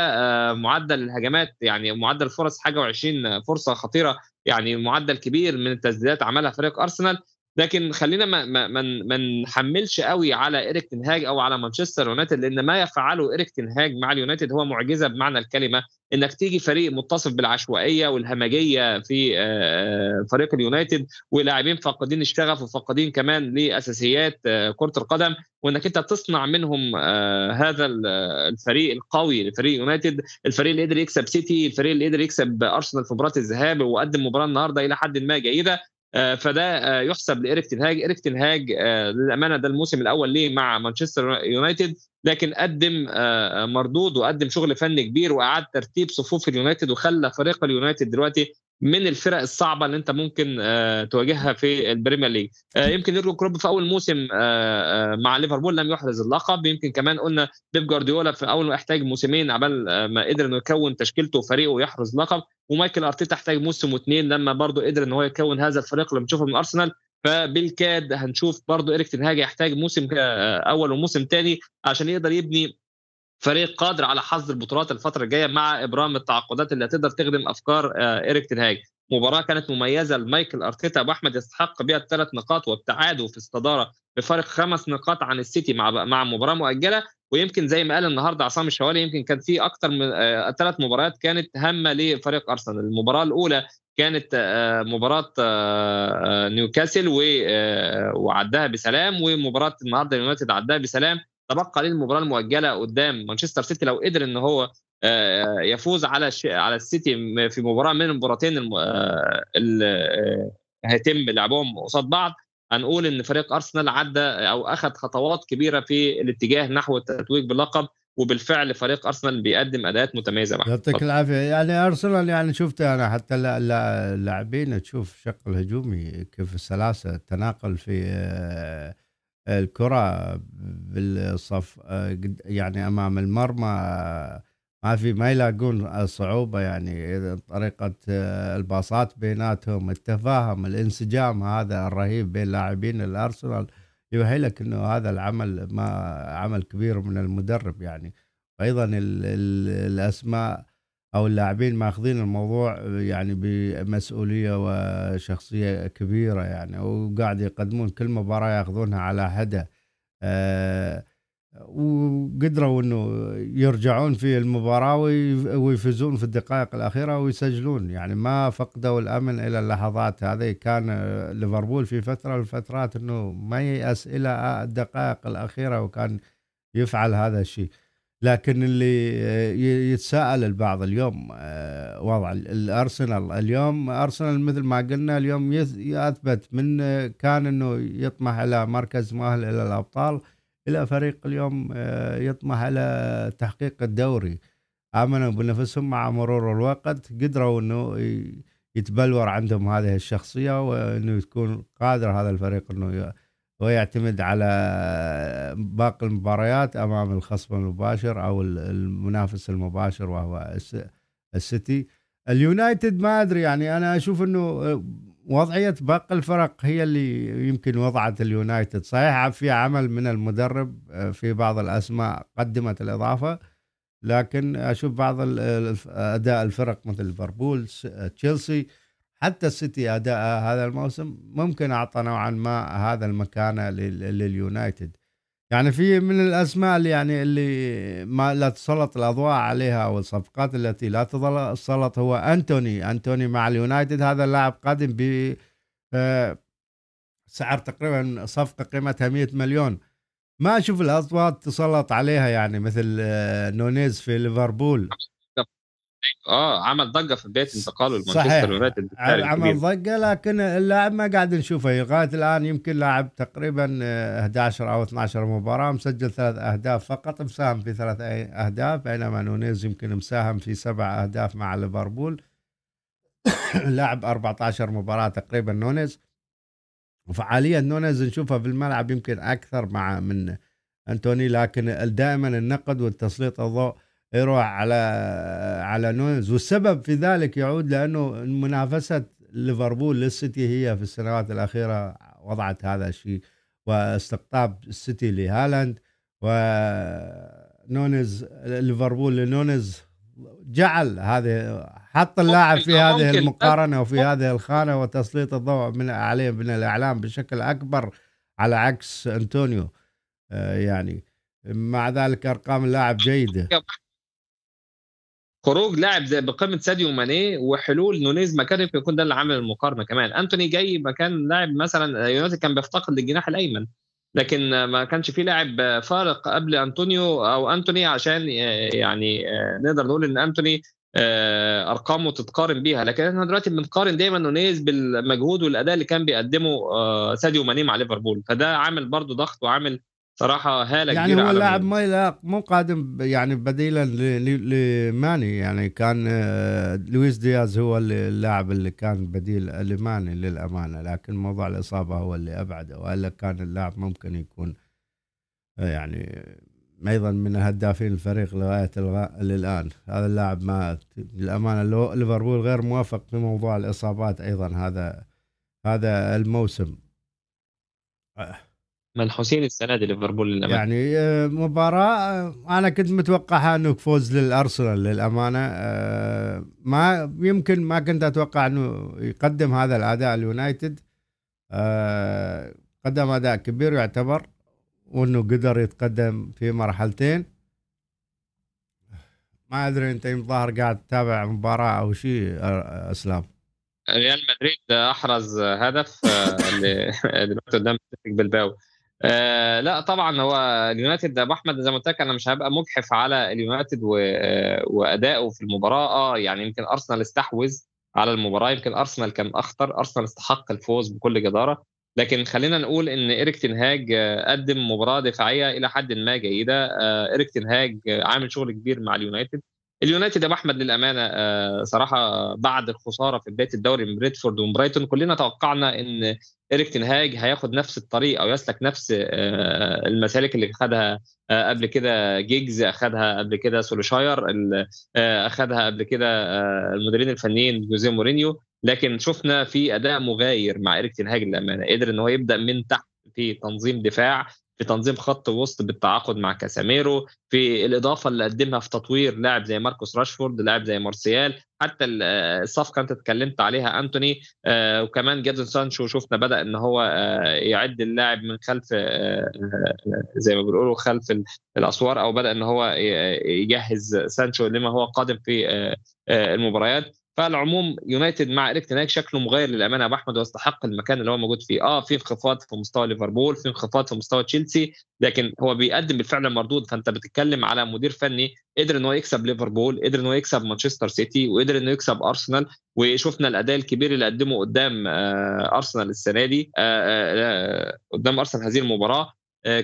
معدل الهجمات يعني معدل الفرص حاجة و20 فرصة خطيرة يعني معدل كبير من التسديدات عملها فريق أرسنال. لكن خلينا ما ما ما نحملش قوي على إيريك تنهاج أو على مانشستر يونايتد لأن ما يفعله إيريك تنهاج مع اليونايتد هو معجزة بمعنى الكلمة إنك تيجي فريق متصف بالعشوائية والهمجية في فريق اليونايتد ولاعبين فاقدين الشغف وفاقدين كمان لأساسيات كرة القدم وإنك أنت تصنع منهم هذا الفريق القوي لفريق يونايتد الفريق اللي قدر يكسب سيتي الفريق اللي قدر يكسب أرسنال في مباراة الذهاب وقدم مباراة النهارده إلى حد ما جيدة. آه، فده آه، يحسب لإيريك تنهاج إيريك تنهاج آه، للأمانة ده الموسم الأول ليه مع مانشستر يونايتد لكن قدم مردود وقدم شغل فني كبير وأعاد ترتيب صفوف اليونايتد وخلى فريق اليونايتد دلوقتي من الفرق الصعبة اللي أنت ممكن تواجهها في البريمير ليج. يمكن يورجن كلوب في أول موسم مع ليفربول لم يحرز اللقب. يمكن كمان قلنا بيب جوارديولا في أول ما احتاج موسمين عبال ما قدر إنه يكون تشكيلته وفريقه ويحرز لقب. ومايكل أرتيتا احتاج موسم واثنين لما برضه قدر إن هو يكون هذا الفريق اللي بنشوفه من أرسنال. فبالكاد هنشوف برضه ايريك تنهاج يحتاج موسم أول وموسم ثاني عشان يقدر يبني فريق قادر على حصد البطولات الفترة الجاية مع إبرام التعاقدات اللي هتقدر تخدم أفكار آه، إيريك تنهاج مباراة كانت مميزة لمايكل أرتيتا ابو احمد يستحق بها الثلاث نقاط والتعادل في الصدارة بفارق خمس نقاط عن السيتي مع مع مباراة مؤجلة. ويمكن زي ما قال النهارده عصام الشوالي يمكن كان في أكثر من آه، ثلاث مباريات كانت هامة لفريق أرسنال. المباراة الأولى كانت آه، مباراة نيوكاسل وعدها بسلام ومباراة النهارده اليونايتد عدها بسلام. تبقى للمباراة المؤجلة قدام مانشستر سيتي لو قدر إن هو آه، يفوز على على السيتي في مباراة من المباراتين اللي آه، هيتم لعبهم قصاد بعض. هنقول إن فريق أرسنال عدى أو أخذ خطوات كبيرة في الاتجاه نحو التتويج باللقب وبالفعل فريق أرسنال بيقدم أداءات متميزة معه يعطيك العافية. يعني أرسنال يعني شفت أنا حتى اللاعبين تشوف شق الهجومي كيف السلاسة التناقل في آه، الكرة بالصف يعني أمام المرمى ما في ما يلاقون صعوبة يعني. طريقة الباصات بيناتهم التفاهم الانسجام هذا الرهيب بين لاعبين الأرسنال يبهلك إنه هذا العمل ما عمل كبير من المدرب يعني. وأيضا الأسماء أو اللاعبين ماخذين الموضوع يعني بمسؤولية وشخصية كبيرة يعني وقاعد يقدمون كل مباراة ياخذونها على حده آه، وقدروا إنه يرجعون في المباراة ويفوزون في الدقائق الأخيرة ويسجلون. يعني ما فقدوا الامن إلى اللحظات هذه. كان ليفربول في فترة من الفترات إنه ما ييأس إلى الدقائق الأخيرة وكان يفعل هذا الشيء. لكن اللي يتساءل البعض اليوم آه، وضع الأرسنال. اليوم أرسنال مثل ما قلنا اليوم يثبت من كان إنه يطمح إلى مركز مؤهل إلى الأبطال إلى فريق اليوم آه، يطمح إلى تحقيق الدوري. آمنوا بنفسهم مع مرور الوقت قدروا إنه يتبلور عندهم هذه الشخصية وإنه يكون قادر هذا الفريق إنه ويعتمد على باقي المباريات أمام الخصم المباشر أو المنافس المباشر وهو السيتي. اليونايتد ما أدري يعني أنا أشوف إنه وضعية باقي الفرق هي اللي يمكن وضعت اليونايتد. صحيح في عمل من المدرب في بعض الأسماء قدمت الإضافة لكن أشوف بعض أداء الفرق مثل ليفربول تشيلسي حتى السيتي أداء هذا الموسم ممكن أعطى نوعا ما هذا المكانه لليونايتد. يعني في من الأسماء اللي يعني اللي ما لا تسلط الأضواء عليها والصفقات التي لا تسلط هو أنتوني. أنتوني مع اليونايتد هذا اللاعب قادم ب آه، سعر تقريبا صفقة قيمتها 100 مليون. ما أشوف الأضواء تسلط عليها يعني مثل آه، نونيز في ليفربول. آه عمل ضجة في بدايه انتقاله لمانشستر يونايتد عمل ضجة لكن اللاعب ما قاعد نشوفه. لغاية الآن يمكن لاعب تقريبا 11 أو 12 مباراة مسجل ثلاث أهداف فقط مساهم في ثلاث أهداف بينما نونيز يمكن مساهم في سبع أهداف مع ليفربول. لاعب 14 مباراة تقريبا نونيز. وفعاليه نونيز نشوفها في الملعب يمكن أكثر مع من أنتوني لكن دائما النقد والتسليط الضوء يروح على على نونيز. والسبب في ذلك يعود لأنه منافسة ليفربول للسيتي هي في السنوات الأخيرة وضعت هذا الشيء واستقطاب السيتي لهالاند. ونونيز ليفربول لنونيز جعل هذه حط اللاعب في هذه المقارنة وفي هذه الخانة وتسليط الضوء من عليه من الإعلام بشكل أكبر على عكس أنطونيو. آه، يعني مع ذلك أرقام اللاعب جيدة. خروج لاعب زي بقيمه ساديو ماني وحلول نونيز مكانه يكون ده اللي عامل المقارنة كمان. أنتوني جاي مكان لاعب مثلا يونايتد كان بيفتقد للجناح الأيمن لكن ما كانش في لاعب فارق قبل انطونيو أو أنتوني عشان يعني نقدر نقول إن أنتوني أرقامه تتقارن بيها. لكن إحنا دلوقتي بنقارن دايما نونيز بالمجهود والأداء اللي كان بيقدمه ساديو ماني مع ليفربول. فده عامل برضه ضغط وعامل صراحة هالة يعني هو اللاعب ما يلاق مو قادم يعني بديلا لماني. يعني كان آه، لويس دياز هو اللاعب اللي كان بديل لماني للأمانة لكن موضوع الإصابة هو اللي أبعده. وإلا كان اللاعب ممكن يكون آه، يعني أيضا من هدافين الفريق لغاية الان هذا اللاعب ما للأمانة ليفربول غير موافق في موضوع الإصابات أيضا هذا هذا الموسم. آه. منحوسين السنة دي ليفربول للأمانة. يعني آه، مباراة آه، أنا كنت متوقعها إنه فوز للأرسنال للأمانة. آه، ما يمكن ما كنت أتوقع إنه يقدم هذا الأداء اليونايتد. قدم أداء كبير يعتبر وإنه قدر يتقدم في مرحلتين. ما أدري أنت ظاهر قاعد تتابع مباراة أو شيء أسلام. ريال مدريد أحرز هدف دلوقتي قدام بالباو آه لا طبعا هو اليونايتد ابو احمد زي ما قلت لك أنا مش هبقى مجحف على اليونايتد آه، وأدائه في المباراة. آه يعني يمكن أرسنال استحوذ على المباراة يمكن أرسنال كان أخطر أرسنال استحق الفوز بكل جدارة. لكن خلينا نقول إن إيريك تنهاج آه، قدم مباراة دفاعية إلى حد ما جيدة. إيريك تنهاج عامل شغل كبير مع اليونايتد. اليونايتد يا أحمد للأمانة آه، صراحة بعد الخسارة في بداية الدوري من برينتفورد وبرايتون كلنا توقعنا إن ايريك تنهاج هياخد نفس الطريق أو يسلك نفس آه، المسالك اللي خدها آه، قبل كده جيجز اخذها قبل كده سولشاير اخذها قبل كده المديرين الفنيين جوزيه مورينيو. لكن شفنا في أداء مغاير مع ايريك تنهاج للأمانة قدر إن هو يبدأ من تحت في تنظيم دفاع في تنظيم خط وسط بالتعاقد مع كاساميرو في الإضافة اللي قدمها في تطوير لاعب زي ماركوس راشفورد لاعب زي مارسيال حتى الصفقة انت اتكلمت عليها أنتوني آه، وكمان جادون سانشو شفنا بدأ إن هو آه، يعد اللاعب من خلف آه، زي ما بيقولوا خلف الأسوار أو بدأ إن هو يجهز سانشو لما هو قادم في المباريات. فالعموم يونايتد مع إريك تناك شكله مغاير للأمانة يا أبو أحمد ويستحق المكان اللي هو موجود فيه. آه في انخفاض في مستوى ليفربول في انخفاض في مستوى تشيلسي لكن هو بيقدم بالفعل مردود فأنت بتتكلم على مدير فني قدر إن هو يكسب ليفربول قدر إن هو يكسب مانشستر سيتي وقدر انه يكسب أرسنال وشفنا الأداء الكبير اللي قدمه قدام آه أرسنال السنة دي آه آه, قدام أرسنال هذه المباراة.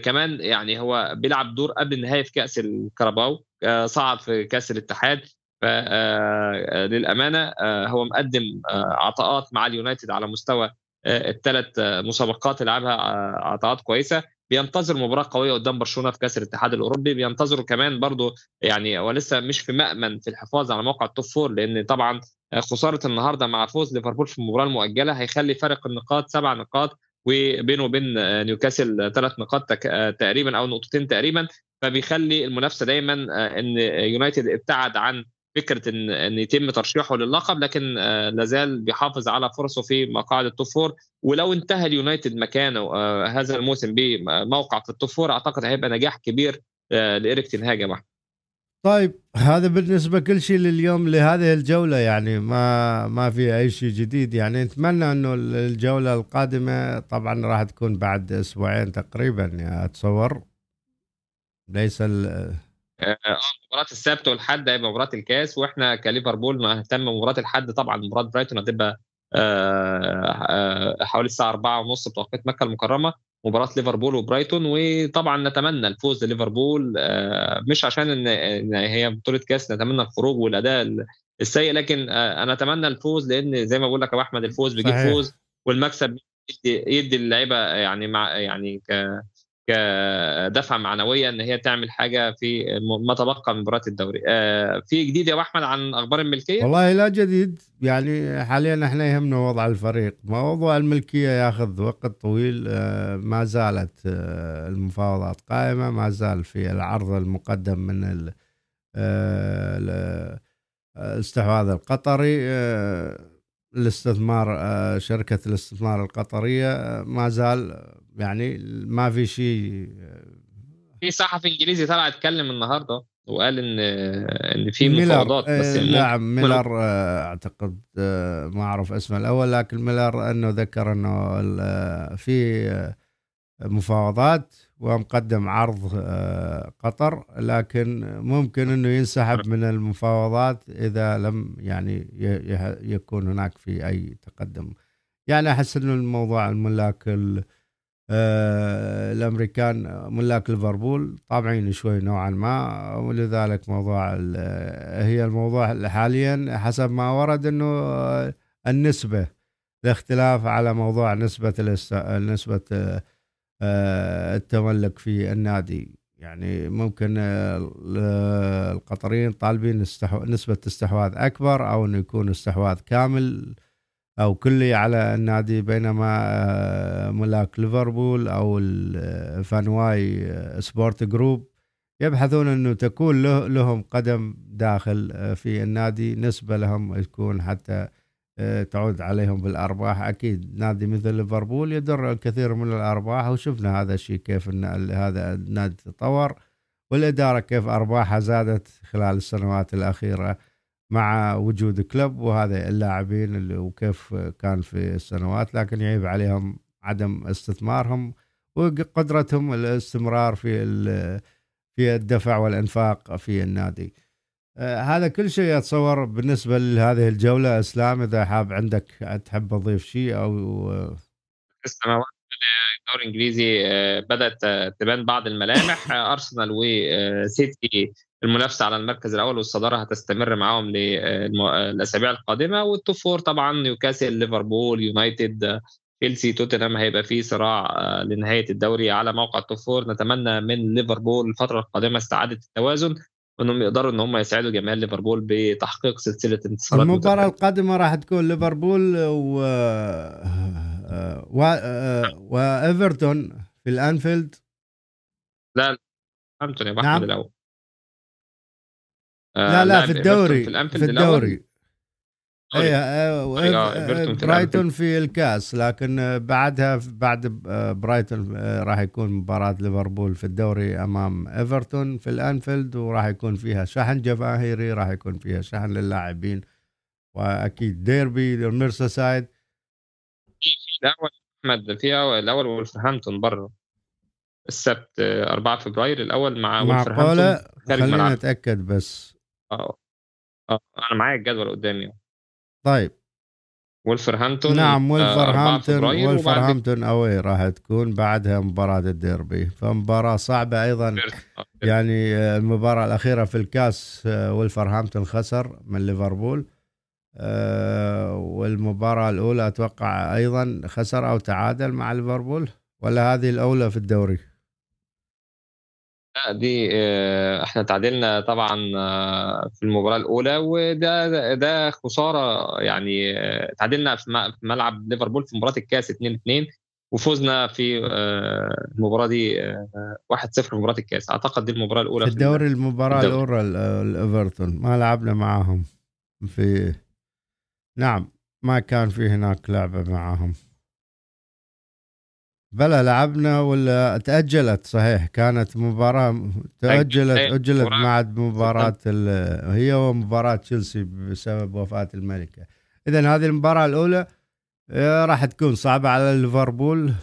كمان يعني هو بيلعب دور قبل النهائي في كأس الكاراباو صعد في كأس الاتحاد. فللامانه آه، آه، هو مقدم آه، عطاءات مع اليونايتد على مستوى الثلاث مسابقات اللي لعبها عطاءات كويسة. بينتظر مباراة قوية قدام برشلونة في كأس الاتحاد الأوروبي. بينتظروا كمان برضه يعني هو لسه مش في مأمن في الحفاظ على موقع ال top four لأن طبعا خسارة النهارده مع فوز ليفربول في المباراة المؤجلة هيخلي فرق النقاط سبع نقاط وبينه وبين نيوكاسل ثلاث نقاط تقريبا أو نقطتين تقريبا. فبيخلي المنافسة دايما إن يونايتد ابتعد عن فكرة ان إن يتم ترشيحه للقب لكن آه، لازال بيحافظ على فرصه في مقاعد ال top ولو انتهى اليونايتد مكانه آه، هذا الموسم بموقع في ال top أعتقد هيبقى نجاح كبير آه، لإيريك تنهاج يا طيب هذا بالنسبة كل شيء لليوم لهذه الجولة يعني ما ما في أي شيء جديد يعني. نتمنى إنه الجولة القادمة طبعا راح تكون بعد أسبوعين تقريبا أتصور. ليس آه مباراة السبت والحد هيبقى مباراة الكاس وإحنا كليفربول نهتم بمباراة الحد طبعا مباراة برايتون هتبقى حوالي الساعة 4 ونص بتوقيت مكة المكرمة مباراة ليفربول وبرايتون وطبعا نتمنى الفوز لليفربول مش عشان إن هي بطولة كاس نتمنى الخروج والأداء السيء لكن أنا أتمنى الفوز لأن زي ما بقول لك يا أحمد الفوز بيجيب فوز والمكسب يدي اللعيبة يعني مع يعني ك كدفعه معنويه إن هي تعمل حاجة في ما تبقى من مباراة الدوري. آه، في جديد يا ابو أحمد عن أخبار الملكية؟ والله لا جديد. يعني حاليا إحنا يهمنا وضع الفريق. موضوع الملكية ياخذ وقت طويل. آه، ما زالت آه، المفاوضات قائمة. ما زال في العرض المقدم من الاستحواذ القطري. الاستثمار شركة الاستثمار القطرية ما زال يعني ما في شيء في صحفي إنجليزي طلع اتكلم النهارده وقال إن إن في مفاوضات بس آه نعم ميلر آه أعتقد آه ما أعرف اسمه الأول لكن ميلر أنه ذكر إنه آه، في آه، مفاوضات ومقدم عرض آه، قطر لكن ممكن إنه ينسحب من المفاوضات إذا لم يعني يكون هناك في أي تقدم. يعني أحس إنه الموضوع الملاك آه، الأمريكان ملاك ليفربول طابعين شوي نوعا ما ولذلك موضوع هي الموضوع حاليا حسب ما ورد إنه آه، النسبة الاختلاف على موضوع نسبة نسبة التملك في النادي. يعني ممكن القطريين طالبين نسبة استحواذ أكبر أو إنه يكون استحواذ كامل أو كلي على النادي بينما آه، ملاك ليفربول أو ال Fenway آه، Sports Group يبحثون إنه تكون لهم قدم داخل آه، في النادي. نسبة لهم تكون حتى تعود عليهم بالأرباح أكيد نادي مثل ليفربول يدر الكثير من الأرباح وشفنا هذا الشيء كيف إن هذا النادي تطور والإدارة كيف أرباحها زادت خلال السنوات الأخيرة مع وجود كلوب وهذا اللاعبين اللي وكيف كان في السنوات لكن يعيب عليهم عدم استثمارهم وقدرتهم الاستمرار في في الدفع والإنفاق في النادي. آه هذا كل شيء اتصور بالنسبة لهذه الجولة. إسلام إذا حاب عندك تحب تضيف شيء أو السنوات الدوري الإنجليزي آه، بدأت تبان بعض الملامح. آه، أرسنال وسيتي المنافسة على المركز الأول والصدارة هتستمر معاهم للاسابيع القادمة. وال top four طبعا نيوكاسل ليفربول يونايتد تشيلسي توتنهام. هيبقى فيه صراع آه، لنهاية الدوري على موقع ال top four. نتمنى من ليفربول الفترة القادمة استعادة التوازن. وانهم يقدروا ان هم يساعدوا جماهير ليفربول بتحقيق سلسلة انتصارات المباراة القادمة راح تكون ليفربول و آه، و... آه، وإيفرتون في الأنفيلد. لا فهمتني يا نعم. الأول. لا لا في الدوري في, في الدوري. اي آه، آه، برايتون في الكاس لكن بعدها بعد برايتون راح يكون مباراة ليفربول في الدوري أمام إيفرتون في الأنفيلد وراح يكون فيها شحن جماهيري راح يكون فيها شحن للاعبين وأكيد ديربي الميرسيسايد الأول أحمد فيها الأول ولفرهامبتون برا. السبت 4 فبراير الأول مع ولفرهامبتون خلينا نتاكد بس. أه أه أنا معايا الجدول قدامي. طيب. ولفرهامبتون نعم ولفرهامبتون ولفرهامبتون away راح تكون بعدها مباراة الديربي. فمباراة صعبة أيضا. آه، يعني آه، المباراة الأخيرة في الكاس آه، ولفرهامبتون خسر من ليفربول. والمباراة الأولى أتوقع أيضا خسر أو تعادل مع ليفربول. ولا هذه الأولى في الدوري؟ لا دي آه، إحنا تعادلنا طبعا آه، في المباراة الأولى وده ده خسارة يعني آه، تعادلنا في ملعب ليفربول في مباراة الكاس 2 2 وفوزنا في المباراة دي 1-0 في مباراة الكاس. أعتقد دي المباراة الأولى في الدوري المباراة الاولى الإيفرتون. ما لعبنا معهم في نعم ما كان في هناك لعبة معهم بلا لعبنا ولا تأجلت؟ صحيح كانت مباراة تأجلت أجلت مع مباراة هي ومباراة تشيلسي بسبب وفاة الملكة. إذا هذه المباراة الأولى آه، راح تكون صعبة على ليفربول.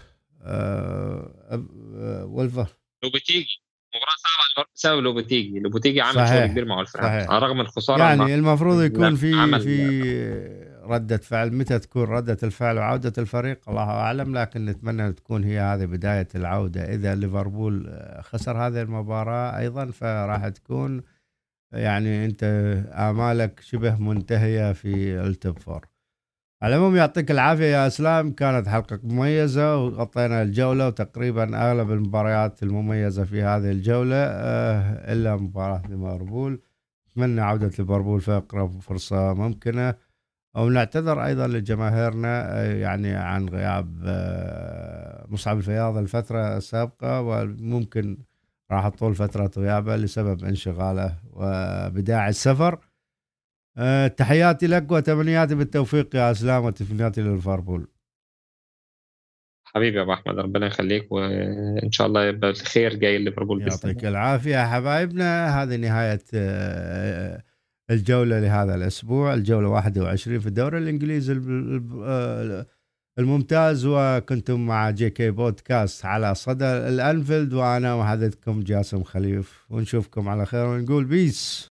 آه، آه، والفر لوبتيجي مباراة صعبة بسبب لوبتيجي لوبتيجي عمل شغل كبير مع الفريق على الرغم من الخسارة يعني المفروض يكون في في ردة فعل متى تكون ردة الفعل وعودة الفريق؟ الله أعلم لكن نتمنى تكون هي هذه بداية العودة. إذا ليفربول آه، خسر هذه المباراة أيضا فراح تكون يعني أنت آمالك شبه منتهية في ال top four. على العموم يعطيك العافية يا إسلام. كانت حلقة مميزة وغطينا الجولة وتقريبا أغلب المباريات المميزة في هذه الجولة آه، إلا مباراة ليفربول. أتمنى عودة ليفربول في أقرب فرصة ممكنة. أو نعتذر أيضا لجماهيرنا آه، يعني عن غياب آه، مصعب الفياض الفترة السابقة وممكن راح تطول فترة غيابه لسبب انشغاله وبداعي السفر. آه، تحياتي لك وتمنياتي بالتوفيق يا أسلام وتمنياتي لليفربول. حبيبي يا أبو أحمد ربنا يخليك وإن شاء الله يبقى الخير جاي ليفربول يعطيك العافية حبايبنا. هذه نهاية الجولة لهذا الأسبوع الجولة 21 في الدوري الإنجليزي الممتاز. وكنتم مع JK Podcast على صدى الأنفيلد وأنا محدثكم جاسم خليف. ونشوفكم على خير ونقول peace.